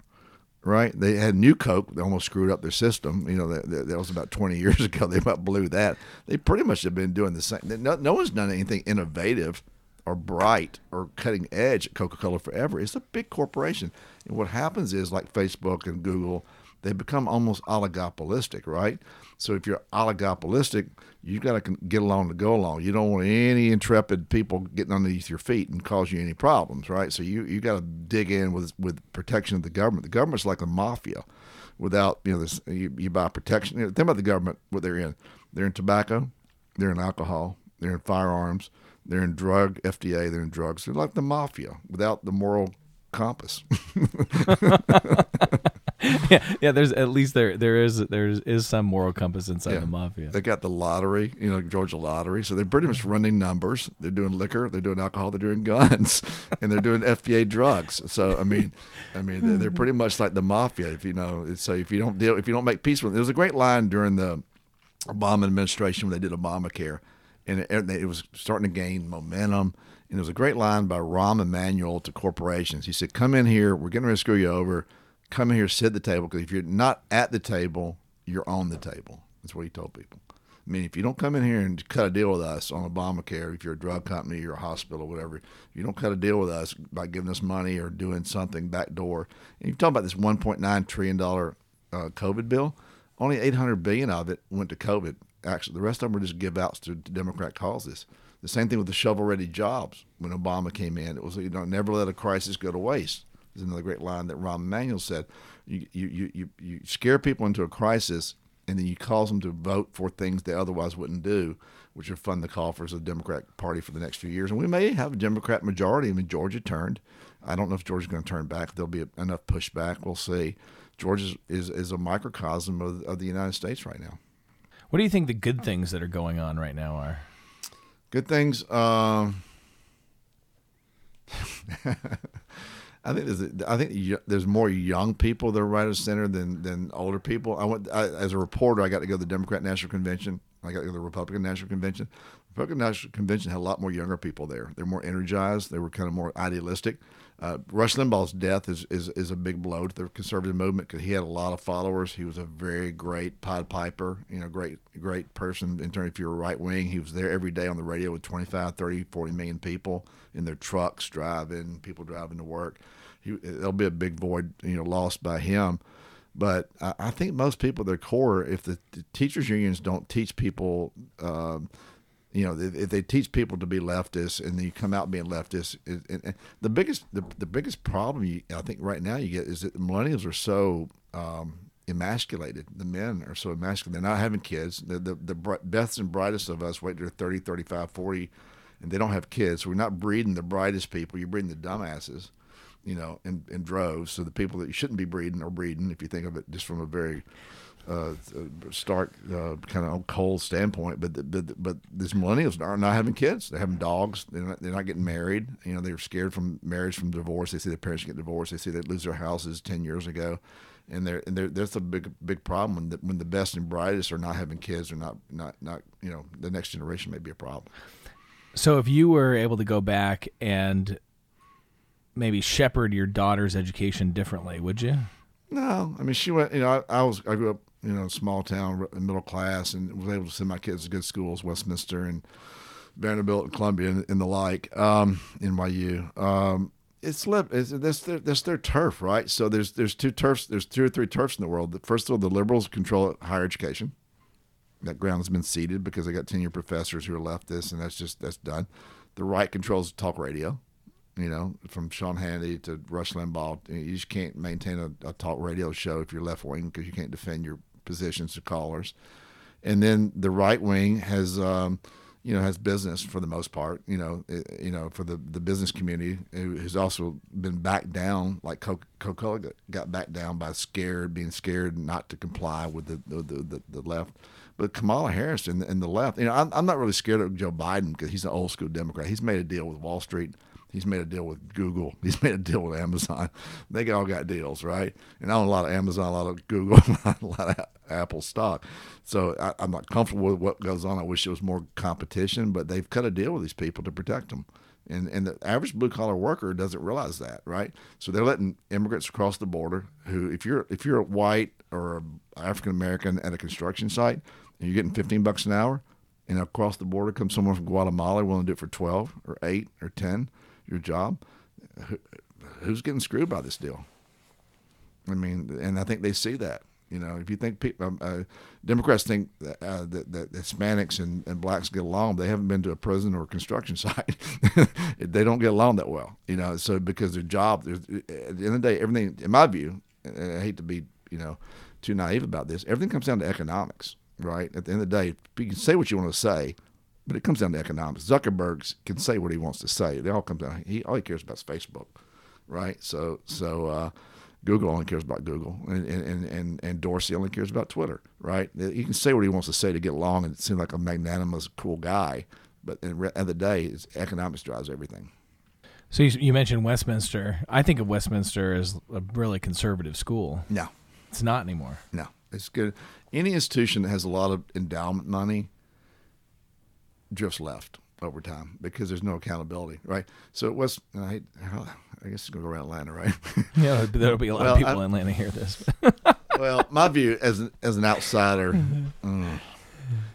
right? They had new Coke. They almost screwed up their system. You know, that, that was about 20 years ago. They about blew that. They pretty much have been doing the same. No, no one's done anything innovative or bright or cutting edge at Coca Cola forever. It's a big corporation. And what happens is, like Facebook and Google, they become almost oligopolistic, right? So if you're oligopolistic, you got to get along to go along. You don't want any intrepid people getting underneath your feet and cause you any problems, right? So you you got to dig in with with protection of the government. The government's like a mafia. Without you know this, you, you buy protection. You know, think about the government. What they're in. They're in tobacco. They're in alcohol. They're in firearms. They're in drug FDA. They're in drugs. They're like the mafia without the moral compass. yeah, yeah. There's at least there there is there is some moral compass inside yeah. the mafia. They got the lottery, you know, Georgia lottery. So they're pretty much running numbers. They're doing liquor, they're doing alcohol, they're doing guns, and they're doing FDA drugs. So I mean, I mean, they're, they're pretty much like the mafia. If you know, so if you don't deal, if you don't make peace with, them. there was a great line during the Obama administration when they did Obamacare, and it, it was starting to gain momentum. And there was a great line by Rahm Emanuel to corporations. He said, "Come in here. We're ready to screw you over." Come in here, sit at the table. Because if you're not at the table, you're on the table. That's what he told people. I mean, if you don't come in here and cut a deal with us on Obamacare, if you're a drug company, you're a hospital, or whatever, you don't cut a deal with us by giving us money or doing something backdoor. And you're talking about this 1.9 trillion dollar uh, COVID bill. Only 800 billion of it went to COVID. Actually, the rest of them were just give outs to, to Democrat causes. The same thing with the shovel-ready jobs when Obama came in. It was you know never let a crisis go to waste. There's another great line that Rahm Emanuel said. You, you, you, you scare people into a crisis and then you cause them to vote for things they otherwise wouldn't do, which are fund the coffers of the Democratic Party for the next few years. And we may have a Democrat majority. I mean, Georgia turned. I don't know if Georgia's going to turn back. There'll be enough pushback. We'll see. Georgia is, is a microcosm of, of the United States right now. What do you think the good things that are going on right now are? Good things. Um, I think there's I think there's more young people that are right of center than than older people. I went I, as a reporter. I got to go to the Democrat National Convention. I got to go to the Republican National Convention. The Republican National Convention had a lot more younger people there. They're more energized. They were kind of more idealistic. Uh, Rush Limbaugh's death is, is is a big blow to the conservative movement because he had a lot of followers. He was a very great Pied Piper, you know, great great person in terms if you're right wing. He was there every day on the radio with 25, 30, 40 million people in their trucks driving, people driving to work. He, there'll be a big void, you know, lost by him. But I, I think most people, their core, if the, the teachers unions don't teach people. Um, you know, if they teach people to be leftists and then you come out being leftist, it, it, the biggest the, the biggest problem you, I think right now you get is that millennials are so um, emasculated. The men are so emasculated. They're not having kids. The, the, the best and brightest of us wait to 30, 35, 40, and they don't have kids. So we're not breeding the brightest people. You're breeding the dumbasses, you know, in, in droves. So the people that you shouldn't be breeding are breeding, if you think of it just from a very uh, stark uh, kind of cold standpoint, but the, but but these millennials are not having kids. They're having dogs. They're not, they're not getting married. You know, they're scared from marriage, from divorce. They see their parents get divorced. They see they lose their houses ten years ago, and they're and they're, that's a big big problem when the, when the best and brightest are not having kids or not not not you know the next generation may be a problem. So if you were able to go back and maybe shepherd your daughter's education differently, would you? No, I mean she went. You know, I, I was I grew up you know, small town, middle class, and was able to send my kids to good schools, Westminster and Vanderbilt and Columbia and, and the like, um, NYU. Um, it's, that's their that's their turf, right? So there's there's two turfs, there's two or three turfs in the world. First of all, the liberals control higher education. That ground has been ceded because they got tenure professors who are leftists, and that's just that's done. The right controls talk radio you know, from Sean Hannity to Rush Limbaugh. You just can't maintain a, a talk radio show if you're left wing because you can't defend your positions to callers. And then the right wing has, um, you know, has business for the most part. You know, it, eh, you know, for the, the business community who's also been backed down, like Coca-Cola got backed down by scared, being scared not to comply with the the, the, the left. But Kamala Harris and, and the left, you know, I'm, I'm not really scared of Joe Biden because he's an old school Democrat. He's made a deal with Wall Street He's made a deal with Google. He's made a deal with Amazon. They all got deals, right? And I own a lot of Amazon, a lot of Google, a lot of Apple stock. So I, am not comfortable with what goes on. I wish there was more competition, but they've cut a deal with these people to protect them. And, and the average blue collar worker doesn't realize that, right? So they're letting immigrants across the border who, if you're if you're a white or African American at a construction site and you're getting 15 bucks an hour, and across the border comes someone from Guatemala willing to do it for 12 or 8 or 10, your job, who's getting screwed by this deal? I mean, and I think they see that. You know, if you think people, um, uh, Democrats think that, uh, that, that, Hispanics and, and blacks get along, they haven't been to a prison or a construction site. they don't get along that well. You know, so because their job, at the end of the day, everything, in my view, I hate to be, you know, too naive about this. Everything comes down to economics, right? At the end of the day, you can say what you want to say, but it comes down to economics. Zuckerberg can say what he wants to say. It all comes down. He all he cares about is Facebook, right? So so uh, Google only cares about Google, and, and and and Dorsey only cares about Twitter, right? He can say what he wants to say to get along and seem like a magnanimous, cool guy, but at the end of the day, economics drives everything. So you, you mentioned Westminster. I think of Westminster as a really conservative school. No, it's not anymore. No, it's good. Any institution that has a lot of endowment money drifts left over time because there's no accountability, right? So it was. I, I guess it's gonna go around Atlanta, right? yeah, there'll be a lot well, of people I, in Atlanta hear this. well, my view as an, as an outsider mm,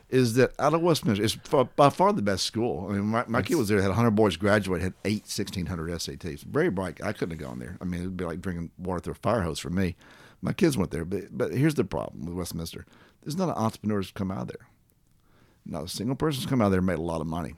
is that out of Westminster, it's far, by far the best school. I mean, my, my kid was there, had 100 boys graduate, had eight 1600 SATs. Very bright. I couldn't have gone there. I mean, it'd be like drinking water through a fire hose for me. My kids went there, but but here's the problem with Westminster: there's not entrepreneurs come out of there. Not a single person's come out of there and made a lot of money.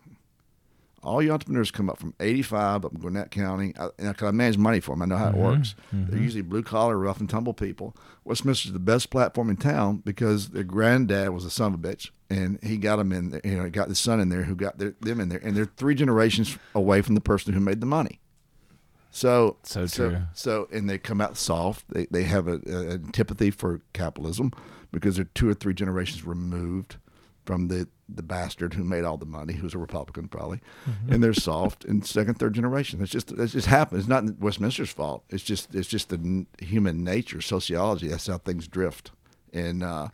All you entrepreneurs come up from 85 up in Gwinnett County. I, and I, 'cause I manage money for them. I know how it mm-hmm. works. They're mm-hmm. usually blue collar, rough and tumble people. Westminster's the best platform in town because their granddad was a son of a bitch, and he got them in. There, you know, he got the son in there who got their, them in there, and they're three generations away from the person who made the money. So So so, true. so and they come out soft. They they have a, a antipathy for capitalism because they're two or three generations removed from the the bastard who made all the money, who's a Republican probably, and they're soft in second, third generation. It's just it's just happened. It's not Westminster's fault. It's just it's just the n- human nature, sociology. That's how things drift. And uh,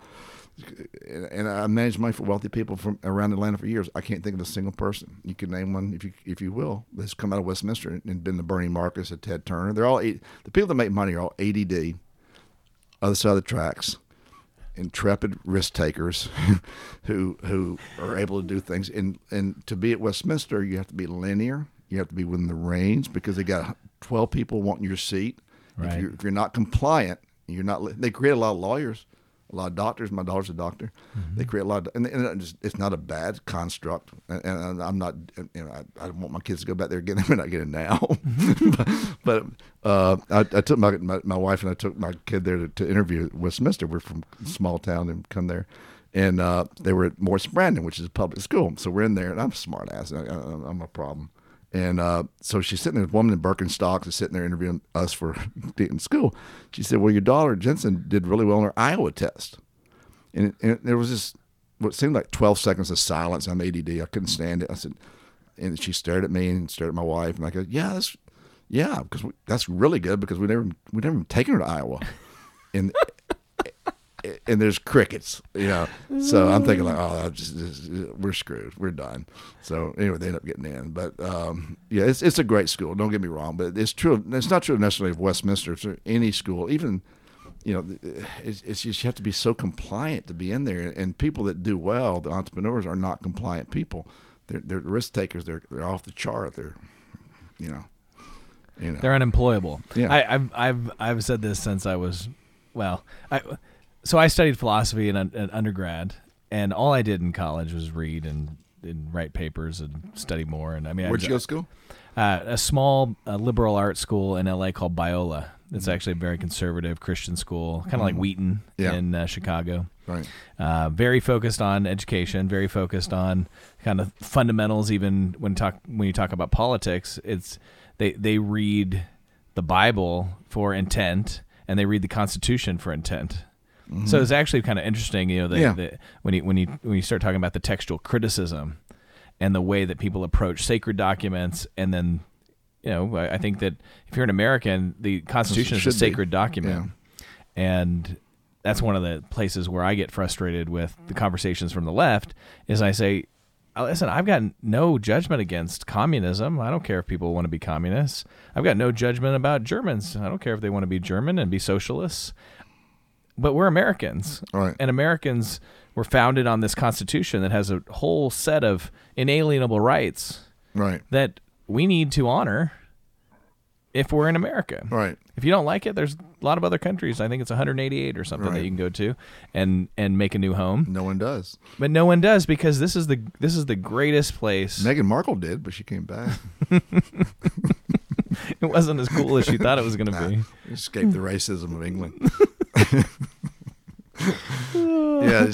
and, and I managed money for wealthy people from around Atlanta for years. I can't think of a single person. You can name one if you if you will. That's come out of Westminster and been the Bernie Marcus, a Ted Turner. They're all eight, the people that make money are all ADD, other side of the tracks, intrepid risk takers, who who are able to do things. And and to be at Westminster, you have to be linear. You have to be within the range because they got twelve people wanting your seat. Right. If you're, if you're not compliant, you're not. They create a lot of lawyers a lot of doctors. My daughter's a doctor. They create a lot, of, and, and it's, it's not a bad construct. And, and I'm not, you know, I, I don't want my kids to go back there again. They're not getting now, but, but uh, I, I took my, my my wife and I took my kid there to, to interview Westminster. We're from a small town and come there. And uh, they were at Morris Brandon, which is a public school. So we're in there, and I'm a smart ass. I, I, I'm a problem. And uh, so she's sitting there, a woman in Birkenstocks is sitting there interviewing us for in school. She said, Well, your daughter, Jensen, did really well on her Iowa test. And, and there was this, what seemed like 12 seconds of silence. I'm ADD. I couldn't stand it. I said, and she stared at me and stared at my wife. And I go, Yeah, that's, yeah, because that's really good because we never, we never taken her to Iowa. And, and there's crickets, you know. So I'm thinking like, oh, just, just- we're screwed, we're done. So anyway, they end up getting in. But um, yeah, it's it's a great school. Don't get me wrong, but it's true. It's not true necessarily of Westminster. It's any school, even you know, it's, it's just you have to be so compliant to be in there. And people that do well, the entrepreneurs, are not compliant people. They're they're risk takers. They're they're off the chart. They're you know, you know. They're unemployable. Yeah. I, I've I've I've said this since I was, well, I, so I studied philosophy in, in undergrad, and all I did in college was read and, and write papers and study more. And I mean, Where'd I, you go to school? uh, a small uh, liberal arts school in LA called Biola. It's actually a very conservative Christian school, kind of like Wheaton Mm-hmm. Yeah. in uh, Chicago. Right. Uh, very focused on education, very focused on kind of fundamentals. Even when talk when you talk about politics, it's they they read the Bible for intent, and they read the Constitution for intent. So it's actually kind of interesting, you know, the, Yeah. the, when you when you when you start talking about the textual criticism and the way that people approach sacred documents, and then you know, I, I think that if you're an American, the Constitution is a should be. sacred document, and that's one of the places where I get frustrated with the conversations from the left. Is I say, "Uh, listen, I've got no judgment against communism. I don't care if people want to be communists. I've got no judgment about Germans. I don't care if they want to be German and be socialists. But we're Americans, Right. and Americans were founded on this Constitution that has a whole set of inalienable rights Right. that we need to honor if we're in America. Right. If you don't like it, there's a lot of other countries. I think it's 188 or something that you can go to and and make a new home. No one does. But no one does because this is the this is the greatest place. Meghan Markle did, but she came back. It wasn't as cool as she thought it was going to Nah, be. escape the racism of England. yeah,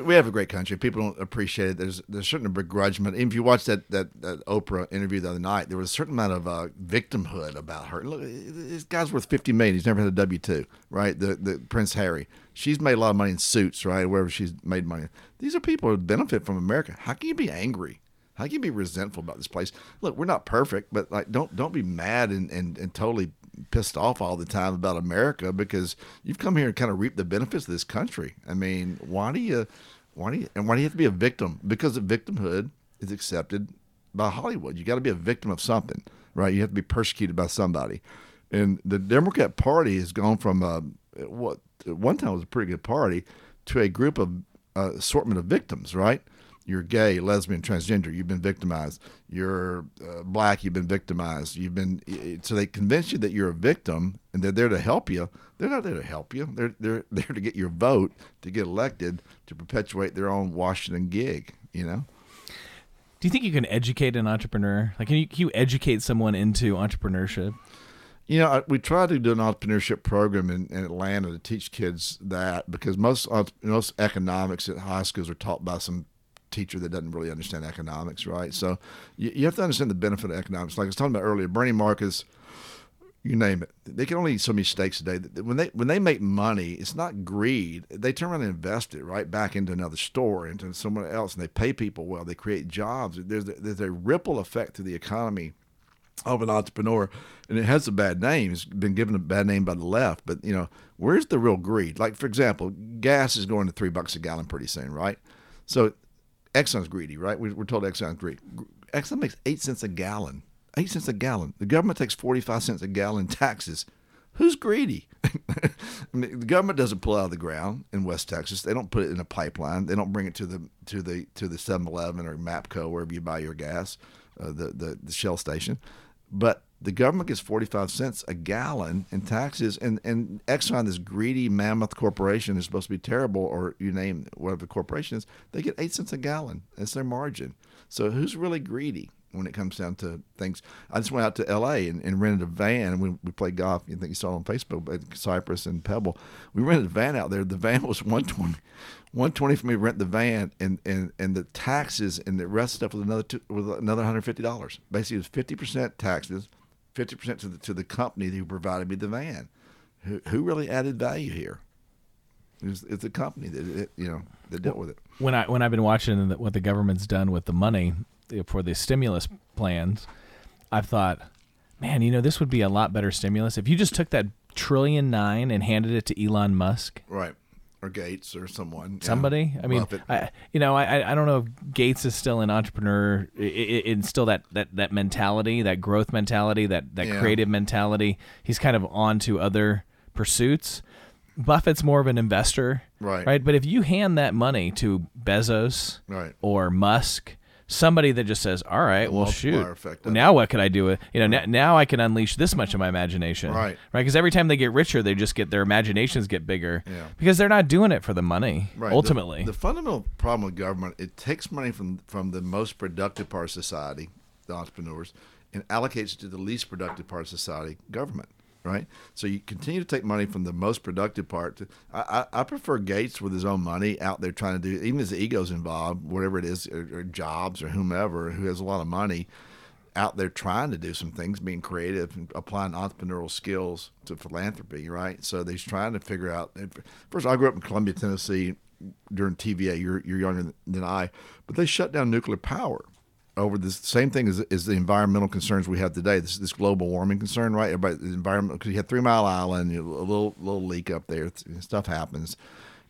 we have a great country. People don't appreciate it. There's there's certain begrudgment. Even if you watch that, that, that Oprah interview the other night, there was a certain amount of uh, victimhood about her. Look, this guy's worth fifty million. He's never had a W two, right? The the Prince Harry. She's made a lot of money in suits, right? Wherever she's made money. These are people who benefit from America. How can you be angry? How can you be resentful about this place? Look, we're not perfect, but like don't don't be mad and, and, and totally pissed off all the time about America because you've come here and kind of reap the benefits of this country. I mean, why do you why do you and why do you have to be a victim? Because victimhood is accepted by Hollywood. You got to be a victim of something, right? You have to be persecuted by somebody. And the Democrat Party has gone from uh, what at one time was a pretty good party to a group of uh, assortment of victims, right? You're gay, lesbian, transgender. You've been victimized. You're uh, black. You've been victimized. You've been so they convince you that you're a victim and they're there to help you. They're not there to help you. They're they're there to get your vote to get elected to perpetuate their own Washington gig. You know. Do you think you can educate an entrepreneur? Like, can you, can you educate someone into entrepreneurship? You know, we try to do an entrepreneurship program in, in Atlanta to teach kids that because most most economics at high schools are taught by some teacher that doesn't really understand economics, right? So you, you have to understand the benefit of economics. Like I was talking about earlier, Bernie Marcus, you name it, they can only eat so many steaks a day. When they when they make money, it's not greed. They turn around and invest it right back into another store, into someone else, and they pay people well. They create jobs. There's there's a ripple effect to the economy of an entrepreneur, and it has a bad name. It's been given a bad name by the left, but you know, where's the real greed? Like for example, gas is going to three bucks a gallon pretty soon, right? So Exxon's greedy, right? We're told Exxon's greedy. Exxon makes eight cents a gallon. Eight cents a gallon. The government takes 45 cents a gallon taxes. Who's greedy? I mean, the government doesn't pull out of the ground in West Texas. They don't put it in a pipeline. They don't bring it to the to the to the 7-Eleven or Mapco wherever you buy your gas, uh, the, the the Shell station. But the government gets 45 cents a gallon in taxes and, and exxon this greedy mammoth corporation is supposed to be terrible or you name whatever the corporation is they get 8 cents a gallon. That's their margin. So who's really greedy when it comes down to things? I just went out to la and, and rented a van. And we, we played golf. You think you saw it on facebook at cypress and pebble. We rented a van out there. The van was 120 120 for me to rent the van and, and, and the taxes and the rest stuff was another two, was another $150 basically it was 50% taxes fifty percent to the to the company who provided me the van. Who, who really added value here? It's, it's the company that it, you know that dealt with it. When I when I've been watching what the government's done with the money for the stimulus plans, I've thought, man, you know, this would be a lot better stimulus if you just took that trillion nine and handed it to Elon Musk. Right or Gates or someone. Somebody. I mean, I, you know, I I don't know if Gates is still an entrepreneur, in still that, that that mentality, that growth mentality, that that yeah. creative mentality. He's kind of on to other pursuits. Buffett's more of an investor, right? Right. But if you hand that money to Bezos, right. or Musk, somebody that just says, "All right, well, shoot, effect, now what could I do? With you know, right. n- now I can unleash this much of my imagination, right? Right? Because every time they get richer, they just get their imaginations get bigger, yeah. Because they're not doing it for the money, right. Ultimately, the, the, fundamental problem with government it takes money from from the most productive part of society, the entrepreneurs, and allocates it to the least productive part of society, government right? So you continue to take money from the most productive part. To, I, I, prefer Gates with his own money out there trying to do, even his ego's involved, whatever it is, or, or jobs or whomever who has a lot of money out there trying to do some things, being creative and applying entrepreneurial skills to philanthropy, right? So he's trying to figure out. First, I grew up in Columbia, Tennessee during TVA. You're, you're younger than I, but they shut down nuclear power over the same thing as, as the environmental concerns we have today. This this global warming concern, right? Everybody, the environment because you had Three Mile Island, you a little little leak up there, stuff happens,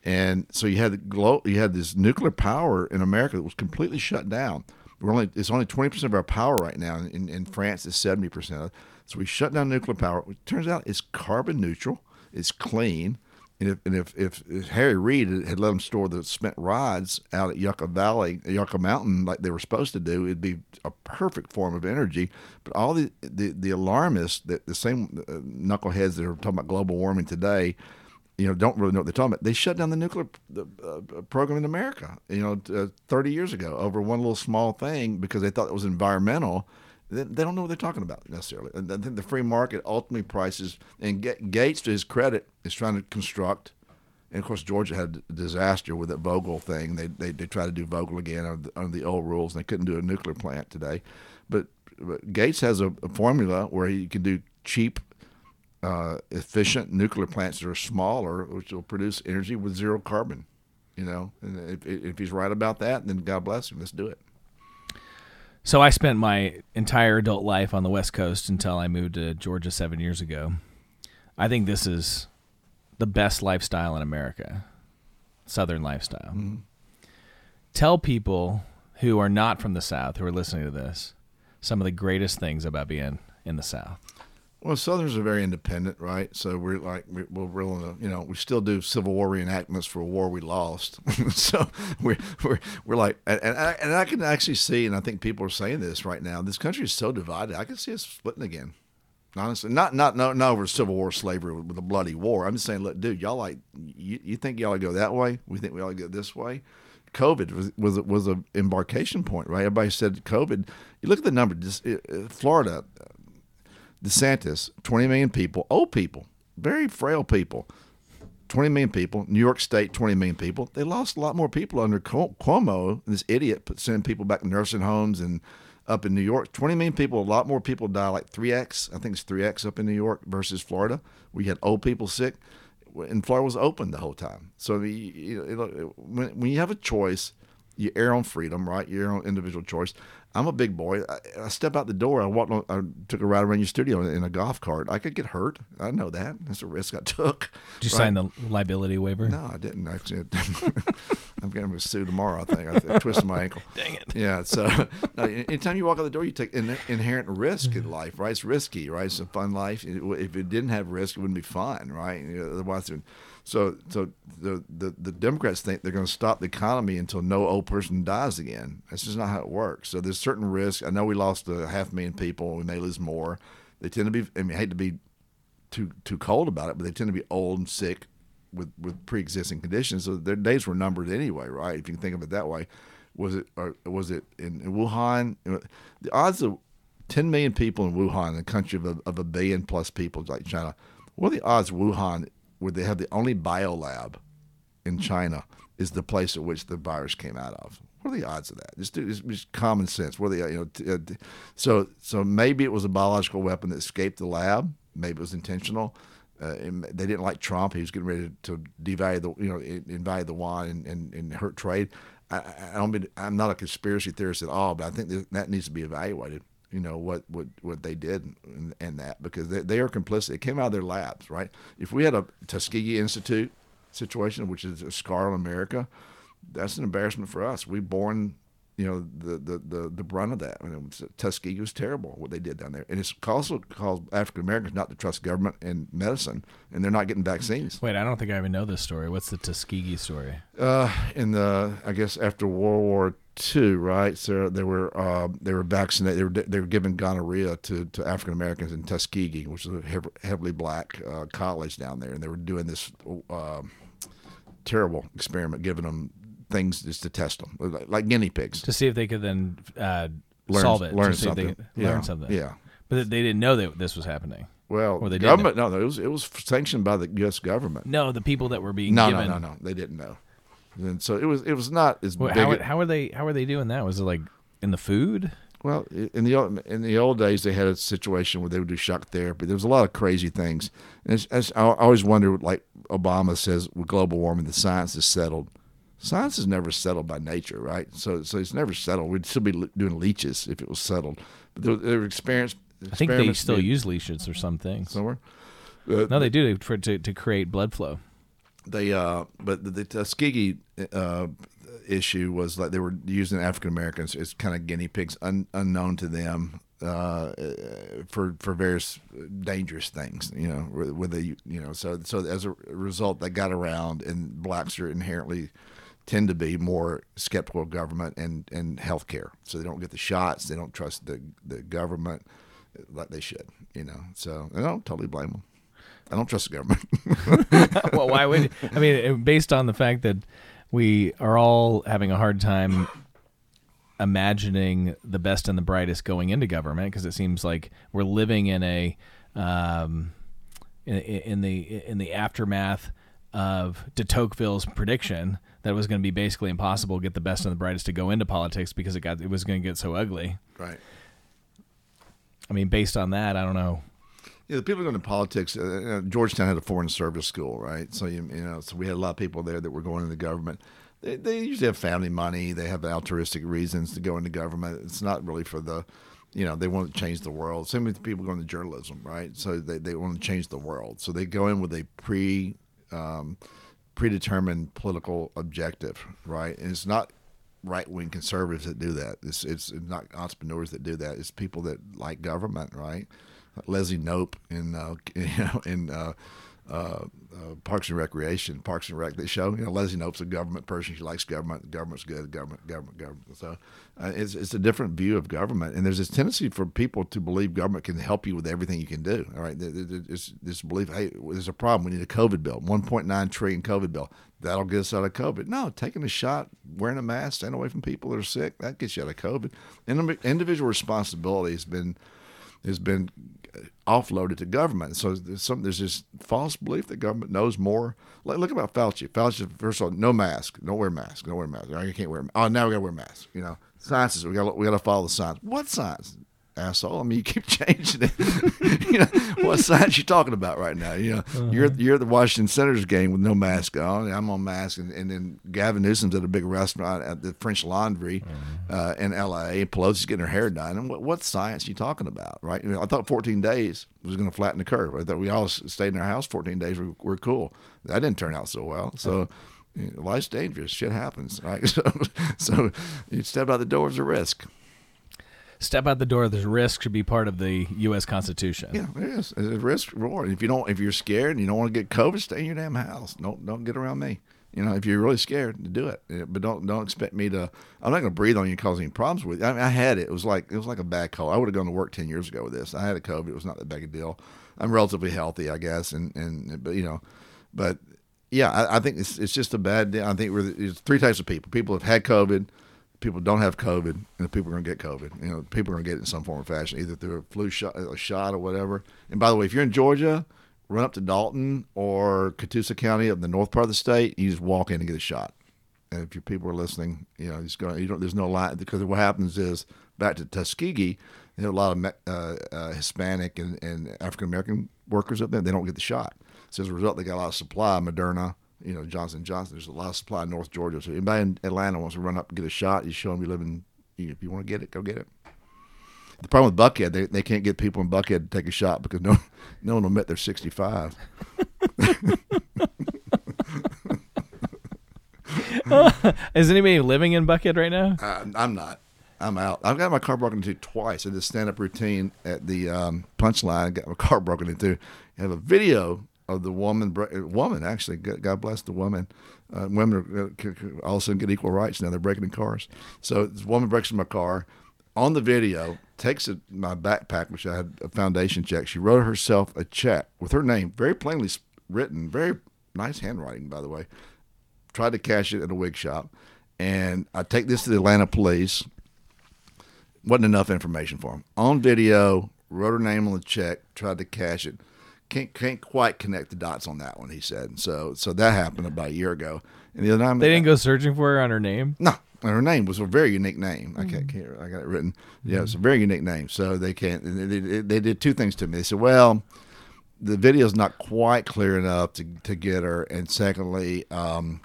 and so you had glo- you had this nuclear power in America that was completely shut down. We're only it's only twenty percent of our power right now. In, in France, it's seventy percent. So we shut down nuclear power. It turns out it's carbon neutral. It's clean. And if, and if, if, Harry Reid had let them store the spent rods out at Yucca Valley, Yucca Mountain, like they were supposed to do, it'd be a perfect form of energy. But all the, the, the alarmists, the, the same uh, knuckleheads that are talking about global warming today, you know, don't really know what they're talking about. They shut down the nuclear uh, program in America, you know, uh, 30 years ago over one little small thing because they thought it was environmental they, don't know what they're talking about necessarily. And I think the free market ultimately prices, and Gates, to his credit, is trying to construct. And of course, Georgia had a disaster with that Vogtle thing. They they, they tried to do Vogtle again under the, under the old rules, and they couldn't do a nuclear plant today. But, but Gates has a, a, formula where he can do cheap, uh, efficient nuclear plants that are smaller, which will produce energy with zero carbon. You know, and if, if he's right about that, then God bless him. Let's do it. So I spent my entire adult life on the West Coast until I moved to Georgia seven years ago. I think this is the best lifestyle in America, Southern lifestyle. Mm-hmm. Tell people who are not from the South, who are listening to this, some of the greatest things about being in the South. Well, Southerners are very independent, right? So we're like we're, we're willing to, you know, we still do Civil War reenactments for a war we lost. so we're we're we're like, and and I, and I can actually see, and I think people are saying this right now. This country is so divided. I can see us splitting again. Honestly, not not not, not over Civil War slavery with a bloody war. I'm just saying, look, dude, y'all like you, you think y'all go that way? We think we all go this way. COVID was was was a embarkation point, right? Everybody said COVID. You look at the number. Just, uh, Florida, DeSantis, 20 million people, old people, very frail people, 20 million people. New York State, 20 million people. They lost a lot more people under Cuomo, this idiot, sending people back to nursing homes and up in New York. 20 million people, a lot more people die, like 3x. I think it's 3x up in New York versus Florida. We had old people sick. And Florida was open the whole time. So when you have a choice, you err on freedom, right? You err on individual choice. I'm a big boy. I, I step out the door. I walked. On, I took a ride around your studio in, in, a golf cart. I could get hurt. I know that. That's a risk I took. Did you right? sign the liability waiver? No, I didn't. Actually, I'm going to sue tomorrow. I think I, I twisted my ankle. Dang it. Yeah. So anytime you walk out the door, you take in, inherent risk in mm-hmm. life. Right? It's risky. Right? It's a fun life. If it didn't have risk, it wouldn't be fun. Right? Otherwise. So, so the, the, the Democrats think they're going to stop the economy until no old person dies again. That's just not how it works. So there's certain risk. I know we lost a half million people. We may lose more. They tend to be. I mean, I hate to be too too cold about it, but they tend to be old and sick with with pre-existing conditions. So their days were numbered anyway, right? If you can think of it that way. Was it or was it in, in Wuhan? The odds of 10 million people in Wuhan, a country of a, of a billion plus people like China, what are the odds Wuhan where they have the only biolab in China is the place at which the virus came out of. What are the odds of that? Just, just, just common sense. What the you know? Uh, so so maybe it was a biological weapon that escaped the lab. Maybe it was intentional. Uh, they didn't like Trump. He was getting ready to devalue the you know invade the yuan and, and, and hurt trade. I, I don't mean, I'm not a conspiracy theorist at all, but I think that needs to be evaluated you know what what what they did and, and that because they, they are complicit. It came out of their labs, right? If we had a Tuskegee Institute situation, which is a scar on America, that's an embarrassment for us. We born you know the the the, the brunt of that. I mean, was, Tuskegee was terrible what they did down there, and it's also caused African Americans not to trust government and medicine, and they're not getting vaccines. Wait, I don't think I even know this story. What's the Tuskegee story? Uh, in the I guess after World War II, right? So they were uh, they were vaccinated. They were they were giving gonorrhea to, to African Americans in Tuskegee, which is a heavily black uh, college down there, and they were doing this uh, terrible experiment, giving them things just to test them, like, like guinea pigs, to see if they could then uh, learn, solve it, learn something, yeah. learn something. Yeah, but they didn't know that this was happening. Well, or they government, no, no, it was it was sanctioned by the U.S. government. No, the people that were being no, given. no, no, no, they didn't know, and so it was it was not as well, big. How, how are they? How are they doing that? Was it like in the food? Well, in the in the old days, they had a situation where they would do shock therapy. There was a lot of crazy things. And it's, it's, I always wonder, like Obama says, with global warming, the science is settled. Science is never settled by nature, right? So, so it's never settled. We'd still be doing leeches if it was settled. But there, there were. I think they still use leeches or some things somewhere. Uh, no, they do for to to create blood flow. They uh, but the, the Tuskegee uh, issue was like they were using African Americans as kind of guinea pigs, un, unknown to them, uh, for for various dangerous things. You know, with you know, so so as a result, that got around, and blacks are inherently tend to be more skeptical of government and, and health care. So they don't get the shots. They don't trust the, the government like they should, you know. So I don't totally blame them. I don't trust the government. well, why would you? I mean, based on the fact that we are all having a hard time imagining the best and the brightest going into government because it seems like we're living in a um, in, in the in the aftermath of de Tocqueville's prediction that it was going to be basically impossible to get the best and the brightest to go into politics because it got it was going to get so ugly. Right. I mean, based on that, I don't know. Yeah, the people going to politics. Uh, Georgetown had a foreign service school, right? So you, you know, so we had a lot of people there that were going into government. They, they usually have family money. They have altruistic reasons to go into government. It's not really for the, you know, they want to change the world. Same with people going to journalism, right? So they, they want to change the world. So they go in with a pre um, predetermined political objective, right? And it's not right wing conservatives that do that. It's it's not entrepreneurs that do that. It's people that like government, right? Leslie Knope in uh, you know in uh, uh, uh, Parks and Recreation, Parks and Rec. They show you know Leslie Knope's a government person. She likes government. Government's good. Government, government, government. So uh, it's it's a different view of government, and there's this tendency for people to believe government can help you with everything you can do. All right, there's this belief. Hey, there's a problem. We need a COVID bill. 1.9 trillion COVID bill. That'll get us out of COVID. No, taking a shot, wearing a mask, staying away from people that are sick, that gets you out of COVID. And individual responsibility has been has been offloaded to government. So there's some there's this false belief that government knows more. Like, look about Fauci. Fauci, first of all, no mask, don't wear mask, don't wear mask. I can't wear. Oh, now we got to wear masks. You know, science is we gotta we got to follow the science. What science? Asshole. I mean, you keep changing it. you know, what science you talking about right now? You know, uh-huh. you're you're at the Washington Senators game with no mask on. I'm on mask, and, and then Gavin Newsom's at a big restaurant at the French Laundry uh-huh. uh, in L.A. Pelosi's getting her hair done. And what, what science are you talking about, right? You know, I thought 14 days was going to flatten the curve. I thought we all stayed in our house 14 days. We're, we're cool. That didn't turn out so well. So. Know, life's dangerous. Shit happens, right? So, so you step out the door is a risk step out the door. There's risk should be part of the U.S. Constitution. Yeah, it is. It's a risk reward. If you don't, if you're scared and you don't want to get COVID, stay in your damn house. Don't don't get around me. You know, if you're really scared, do it. But don't don't expect me to. I'm not going to breathe on you and cause any problems with you. I, mean, I had it. It was like it was like a bad cold. I would have gone to work ten years ago with this. I had a COVID. It was not that big a deal. I'm relatively healthy, I guess, and and but you know, but yeah, I, I think it's it's just a bad. I think we're there's three types of people. People have had COVID people don't have COVID, and people are going to get COVID. You know, people are going to get it in some form or fashion, either through a flu shot, a shot, or whatever. And by the way, if you're in Georgia, run up to Dalton or Catoosa County up in the north part of the state. You just walk in and get a shot. And if your people are listening, you know, just going. You don't. There's no line because what happens is back to Tuskegee, they have a lot of uh, uh, Hispanic and, and African American workers up there. They don't get the shot. So as a result, they got a lot of supply, Moderna, you know, Johnson Johnson. There's a lot of supply in North Georgia. So anybody in Atlanta wants to run up and get a shot, you show them you live in. If you want to get it, go get it. The problem with Buckhead, they, they can't get people in Buckhead to take a shot because no no one will admit they're 65. Is anybody living in Buckhead right now? Uh, I'm not. I'm out. I've got my car broken into twice. I did stand up routine at the um, punchline. Got my car broken into. I have a video of the woman, woman actually, God bless the woman. Uh, women are, all of a sudden get equal rights now. They're breaking in cars. So this woman breaks in my car. On the video, takes a, my backpack, which I had a foundation check. She wrote herself a check with her name, very plainly written, very nice handwriting, by the way. Tried to cash it at a wig shop, and I take this to the Atlanta police. wasn't enough information for them. On video, wrote her name on the check, tried to cash it can't can't quite connect the dots on that one. He said so. So that happened about a year ago. And the other time they didn't go searching for her on her name. No, her name was a very unique name. I can't, can't I got it written. Yeah, it's a very unique name. So they can't. They, they, they did two things to me. They said, well, the video's not quite clear enough to to get her, and secondly. Um,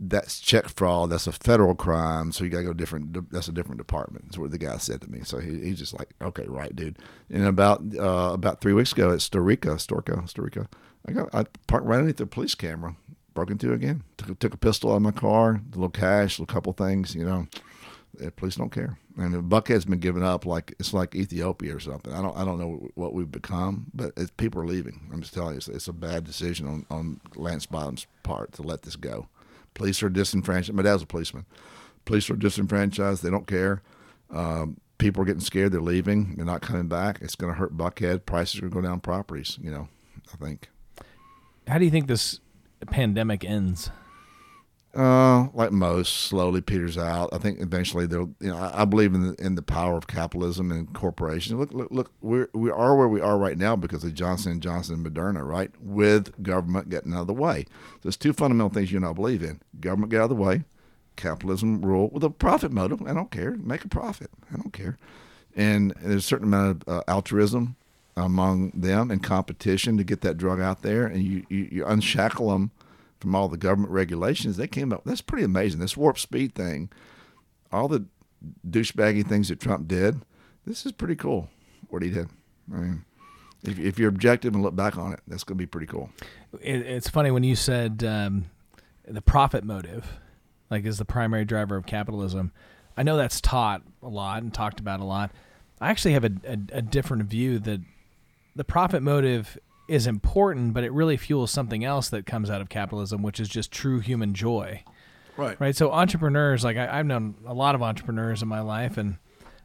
that's check fraud. That's a federal crime. So you got to go different. That's a different department. That's what the guy said to me. So he, he's just like, okay, right, dude. And about uh, about three weeks ago at Storica, Storka, Storica, I got I parked right underneath the police camera. Broke into again. Took took a pistol out of my car, a little cash, a couple things. You know, the police don't care. And the Buckhead's been given up like it's like Ethiopia or something. I don't I don't know what we've become, but people are leaving. I'm just telling you, it's, it's a bad decision on on Lance Bottoms' part to let this go. Police are disenfranchised. My dad's a policeman. Police are disenfranchised. They don't care. Um, people are getting scared. They're leaving. They're not coming back. It's going to hurt Buckhead. Prices are going to go down properties, you know, I think. How do you think this pandemic ends? Uh, like most, slowly peters out. I think eventually they'll. You know, I, I, believe in the in the power of capitalism and corporations. Look, look, look. We we are where we are right now because of Johnson and Johnson and Moderna, right? With government getting out of the way. There's two fundamental things you and I believe in: government get out of the way, capitalism rule with a profit motive. I don't care. Make a profit. I don't care. And there's a certain amount of uh, altruism among them and competition to get that drug out there, and you you, you unshackle them from all the government regulations, they came up. That's pretty amazing. This warp speed thing, all the douchebaggy things that Trump did. This is pretty cool. What he did. I mean, if, if you're objective and look back on it, that's going to be pretty cool. It, it's funny when you said um, the profit motive, like is the primary driver of capitalism. I know that's taught a lot and talked about a lot. I actually have a, a, a different view that the profit motive is important, but it really fuels something else that comes out of capitalism, which is just true human joy. Right. Right. So entrepreneurs, like I, I've known a lot of entrepreneurs in my life, and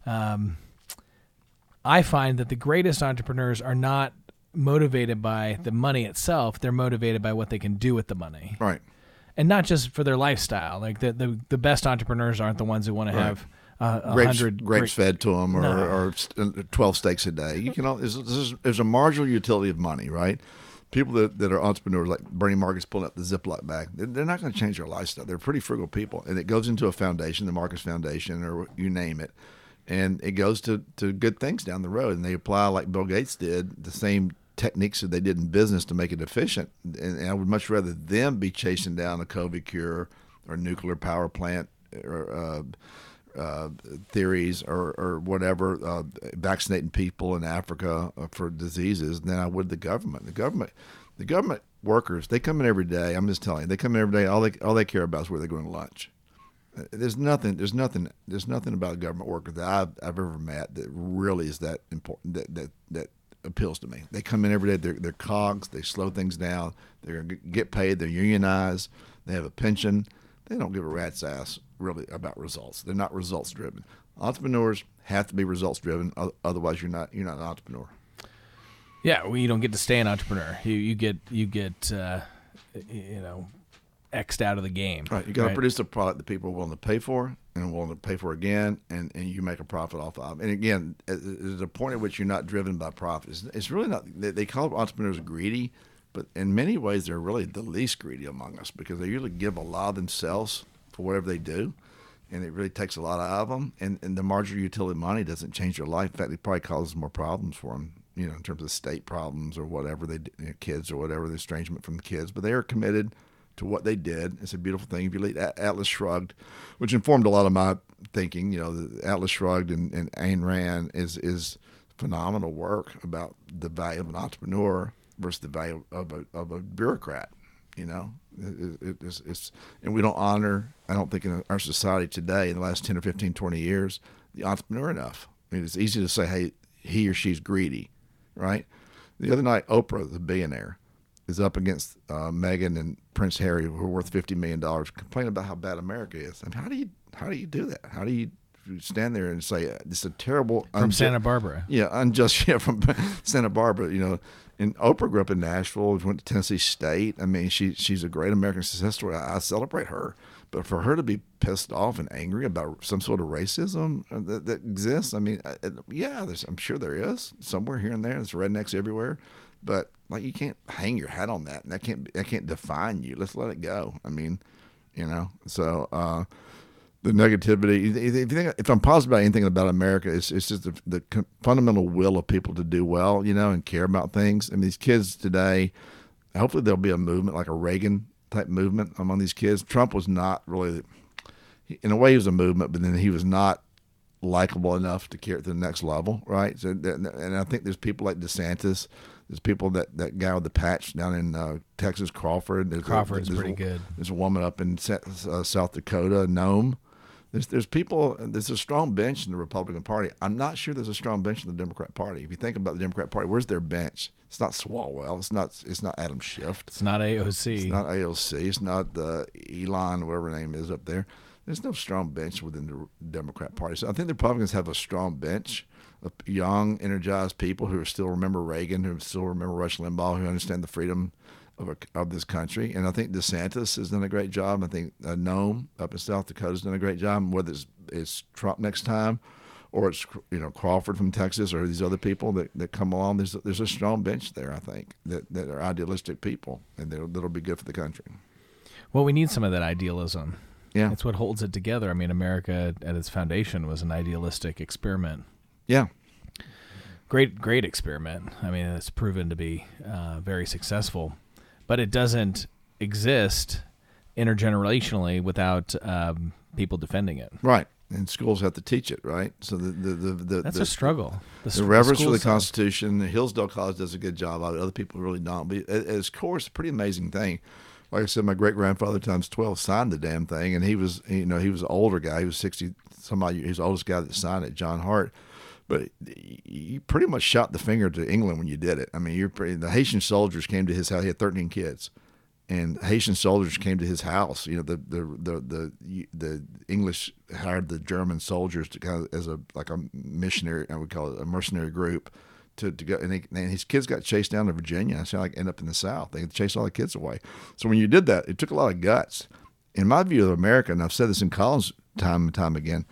um, I find that the greatest entrepreneurs are not motivated by the money itself; they're motivated by what they can do with the money, Right. and not just for their lifestyle. Like the the, the best entrepreneurs aren't the ones who want to have uh, grapes, grapes fed to them or, No. or 12 steaks a day. You can, al- there's, there's, there's a marginal utility of money, right? People that, that are entrepreneurs, like Bernie Marcus pulling up the Ziploc bag, they're, they're not going to change their lifestyle. They're pretty frugal people. And it goes into a foundation, the Marcus Foundation, or you name it. And it goes to, to good things down the road. And they apply, like Bill Gates did, the same techniques that they did in business to make it efficient. And, and I would much rather them be chasing down a COVID cure or a nuclear power plant or uh, uh, theories or, or whatever, uh, vaccinating people in Africa uh, for diseases than I would the government. The government, the government workers, they come in every day. I'm just telling you, they come in every day. All they all they care about is where they're going to lunch. Uh, There's nothing. There's nothing. There's nothing about government workers that I've, I've ever met that really is that important. That that that appeals to me. They come in every day. They're they're cogs. They slow things down. They're gonna get paid. They're unionized. They have a pension. They don't give a rat's ass really about results. They're not results driven. Entrepreneurs have to be results driven. Otherwise, you're not you're not an entrepreneur. Yeah, well, you don't get to stay an entrepreneur. You you get you get uh, you know xed out of the game. Right. You got to produce a product that people are willing to pay for and willing to pay for again, and, and you make a profit off of. And again, there's a point at which you're not driven by profit. It's, it's really not. They, they call entrepreneurs greedy, but in many ways they're really the least greedy among us because they usually give a lot of themselves for whatever they do. And it really takes a lot out of them, and, and the marginal utility money doesn't change their life. In fact, it probably causes more problems for them, you know, in terms of state problems or whatever they, you know, kids or whatever, the estrangement from the kids. But they are committed to what they did. It's a beautiful thing. If you read Atlas Shrugged, which informed a lot of my thinking, you know, Atlas Shrugged and, and Ayn Rand is is phenomenal work about the value of an entrepreneur versus the value of a, of a bureaucrat. You know, it, it, it's, it's and we don't honor. I don't think in our society today, in the last ten or 15, 20 years, the entrepreneur enough. I mean, it's easy to say, hey, he or she's greedy, right? The other night, Oprah, the billionaire, is up against uh, Meghan and Prince Harry, who are worth fifty million dollars, complaining about how bad America is. I mean, how do you how do you do that? How do you stand there and say this is a terrible from unju- Santa Barbara. yeah, unjust. Yeah, from Santa Barbara. You know, and Oprah grew up in Nashville. Went to Tennessee State. I mean, she she's a great American success story. I, I celebrate her. But for her to be pissed off and angry about some sort of racism uh, that, that exists, I mean, uh, uh, yeah, I'm sure there is somewhere here and there. There's rednecks everywhere, but like you can't hang your hat on that, and that can't that can't define you. Let's let it go. I mean, you know, so. uh the negativity. If you think, if I'm positive about anything about America, it's, it's just the, the fundamental will of people to do well, you know, and care about things. I mean, these kids today, hopefully there'll be a movement like a Reagan type movement among these kids. Trump was not really, in a way, he was a movement, but then he was not likable enough to carry it to the next level, right? So, and I think there's people like DeSantis. There's people that that guy with the patch down in uh, Texas, Crawford. There's a- Crawford's there's pretty good. There's a woman up in uh, South Dakota, Noem. There's there's people. There's a strong bench in the Republican Party. I'm not sure there's a strong bench in the Democrat Party. If you think about the Democrat Party, where's their bench? It's not Swalwell. It's not. It's not Adam Schiff. It's not AOC. It's not AOC. It's not uh, Ilhan, whatever name is up there. There's no strong bench within the Democrat Party. So I think the Republicans have a strong bench of young, energized people who still remember Reagan, who still remember Rush Limbaugh, who understand the freedom of, a, of this country. And I think DeSantis has done a great job. I think uh, Noem up in South Dakota has done a great job. Whether it's, it's Trump next time or it's you know Crawford from Texas or these other people that, that come along, there's there's a strong bench there. I think that, that are idealistic people and that'll, that'll be good for the country. well, we need some of that idealism. Yeah, It's what holds it together. I mean, America at its foundation was an idealistic experiment. yeah, Great, great experiment. I mean, it's proven to be uh, very successful, but it doesn't exist intergenerationally without um, people defending it. right. And schools have to teach it, right? So the the the, the That's the, a struggle. The s- reverence for the. Constitution. The Hillsdale College does a good job of it. Other people really don't. But at core, it's a pretty amazing thing. Like I said, my great grandfather times twelve signed the damn thing, and he was, you know, he was an older guy. He was sixty. Somebody, he was the oldest guy that signed it, John Hart. But you pretty much shot the finger to England when you did it. I mean, you're pretty, the Hessian soldiers came to his house. He had 13 kids, and Hessian soldiers came to his house. You know, the the the the, the English hired the German soldiers to kind of as a like a missionary, I would call it a mercenary group. To, to go and, he, and his kids got chased down to Virginia. I So like end up in the South. They chased all the kids away. So when you did that, it took a lot of guts. In my view of America, and I've said this in college time and time again,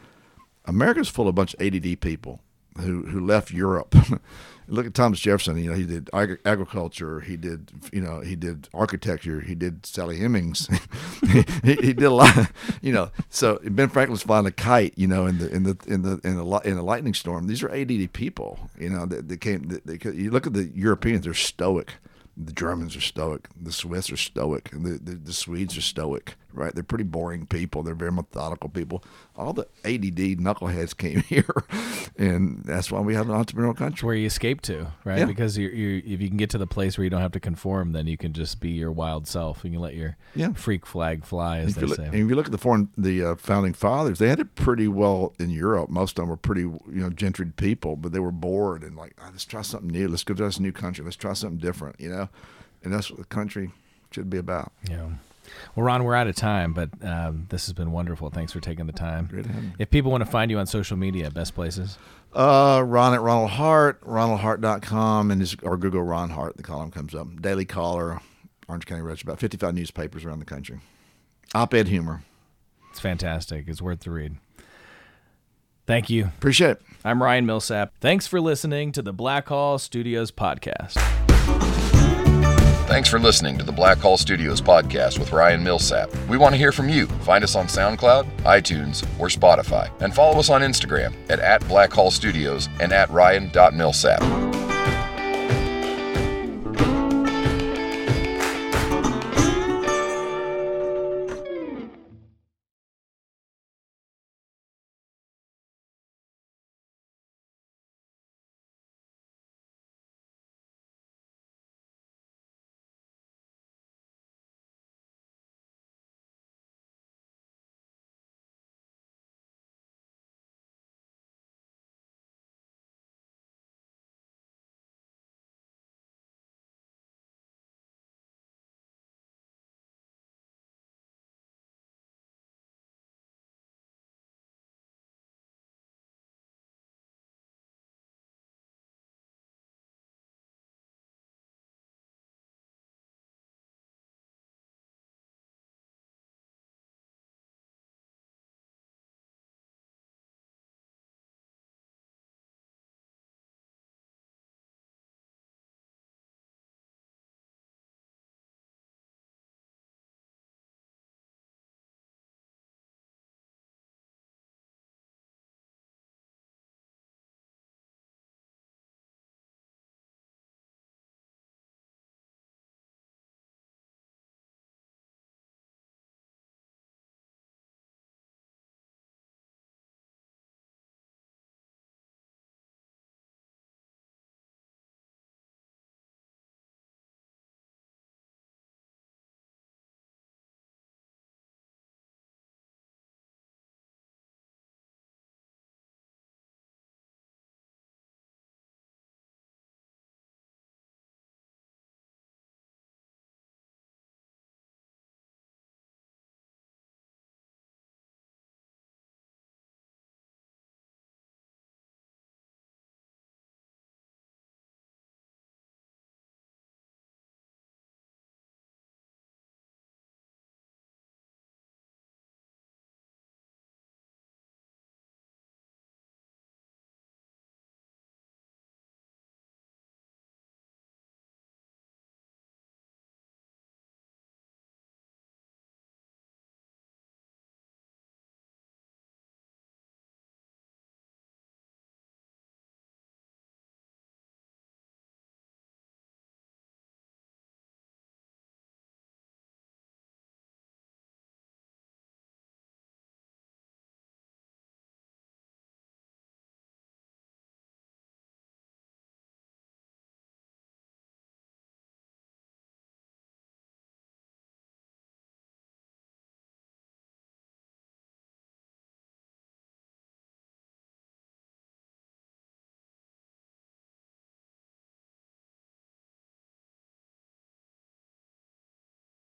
America's full of a bunch of ADD people who who left Europe. Look at Thomas Jefferson. You know, he did ag- agriculture. He did, you know, he did architecture. He did Sally Hemings. he, he, did a lot. You know, so Ben Franklin's flying a kite. You know, in the in the in the in a in a lightning storm. These are ADD people. You know, that, that came. They, you look at the Europeans; they're stoic. The Germans are stoic. The Swiss are stoic. The, the, the Swedes are stoic, right? They're pretty boring people. They're very methodical people. All the ADD knuckleheads came here, and that's why we have an entrepreneurial country. Where you escape to, right? Yeah. Because you you if you can get to the place where you don't have to conform, then you can just be your wild self. And you can let your Yeah. freak flag fly, as If they look, say. and if you look at the foreign, the uh, founding fathers, they had it pretty well in Europe. Most of them were pretty, you know, gentried people, but they were bored and like, "Ah, let's try something new. Let's go to this new country. Let's try something different, you know. And that's what the country should be about. Yeah. Well, Ron, we're out of time, but um, this has been wonderful. Thanks for taking the time. Great to have you. If people want to find you on social media, best places. Uh, Ron at Ronald Hart, ronaldhart.com, and just, or Google Ron Hart. The column comes up. Daily Caller, Orange County Register, about 55 newspapers around the country. Op-ed humor. It's fantastic. It's worth the read. Thank you. Appreciate it. I'm Ryan Millsap. Thanks for listening to the Blackhall Studios podcast. Thanks for listening to the Blackhall Studios podcast with Ryan Millsap. We want to hear from you. Find us on SoundCloud, iTunes, or Spotify. And follow us on Instagram at, at Blackhall Studios and at Ryan.Millsap.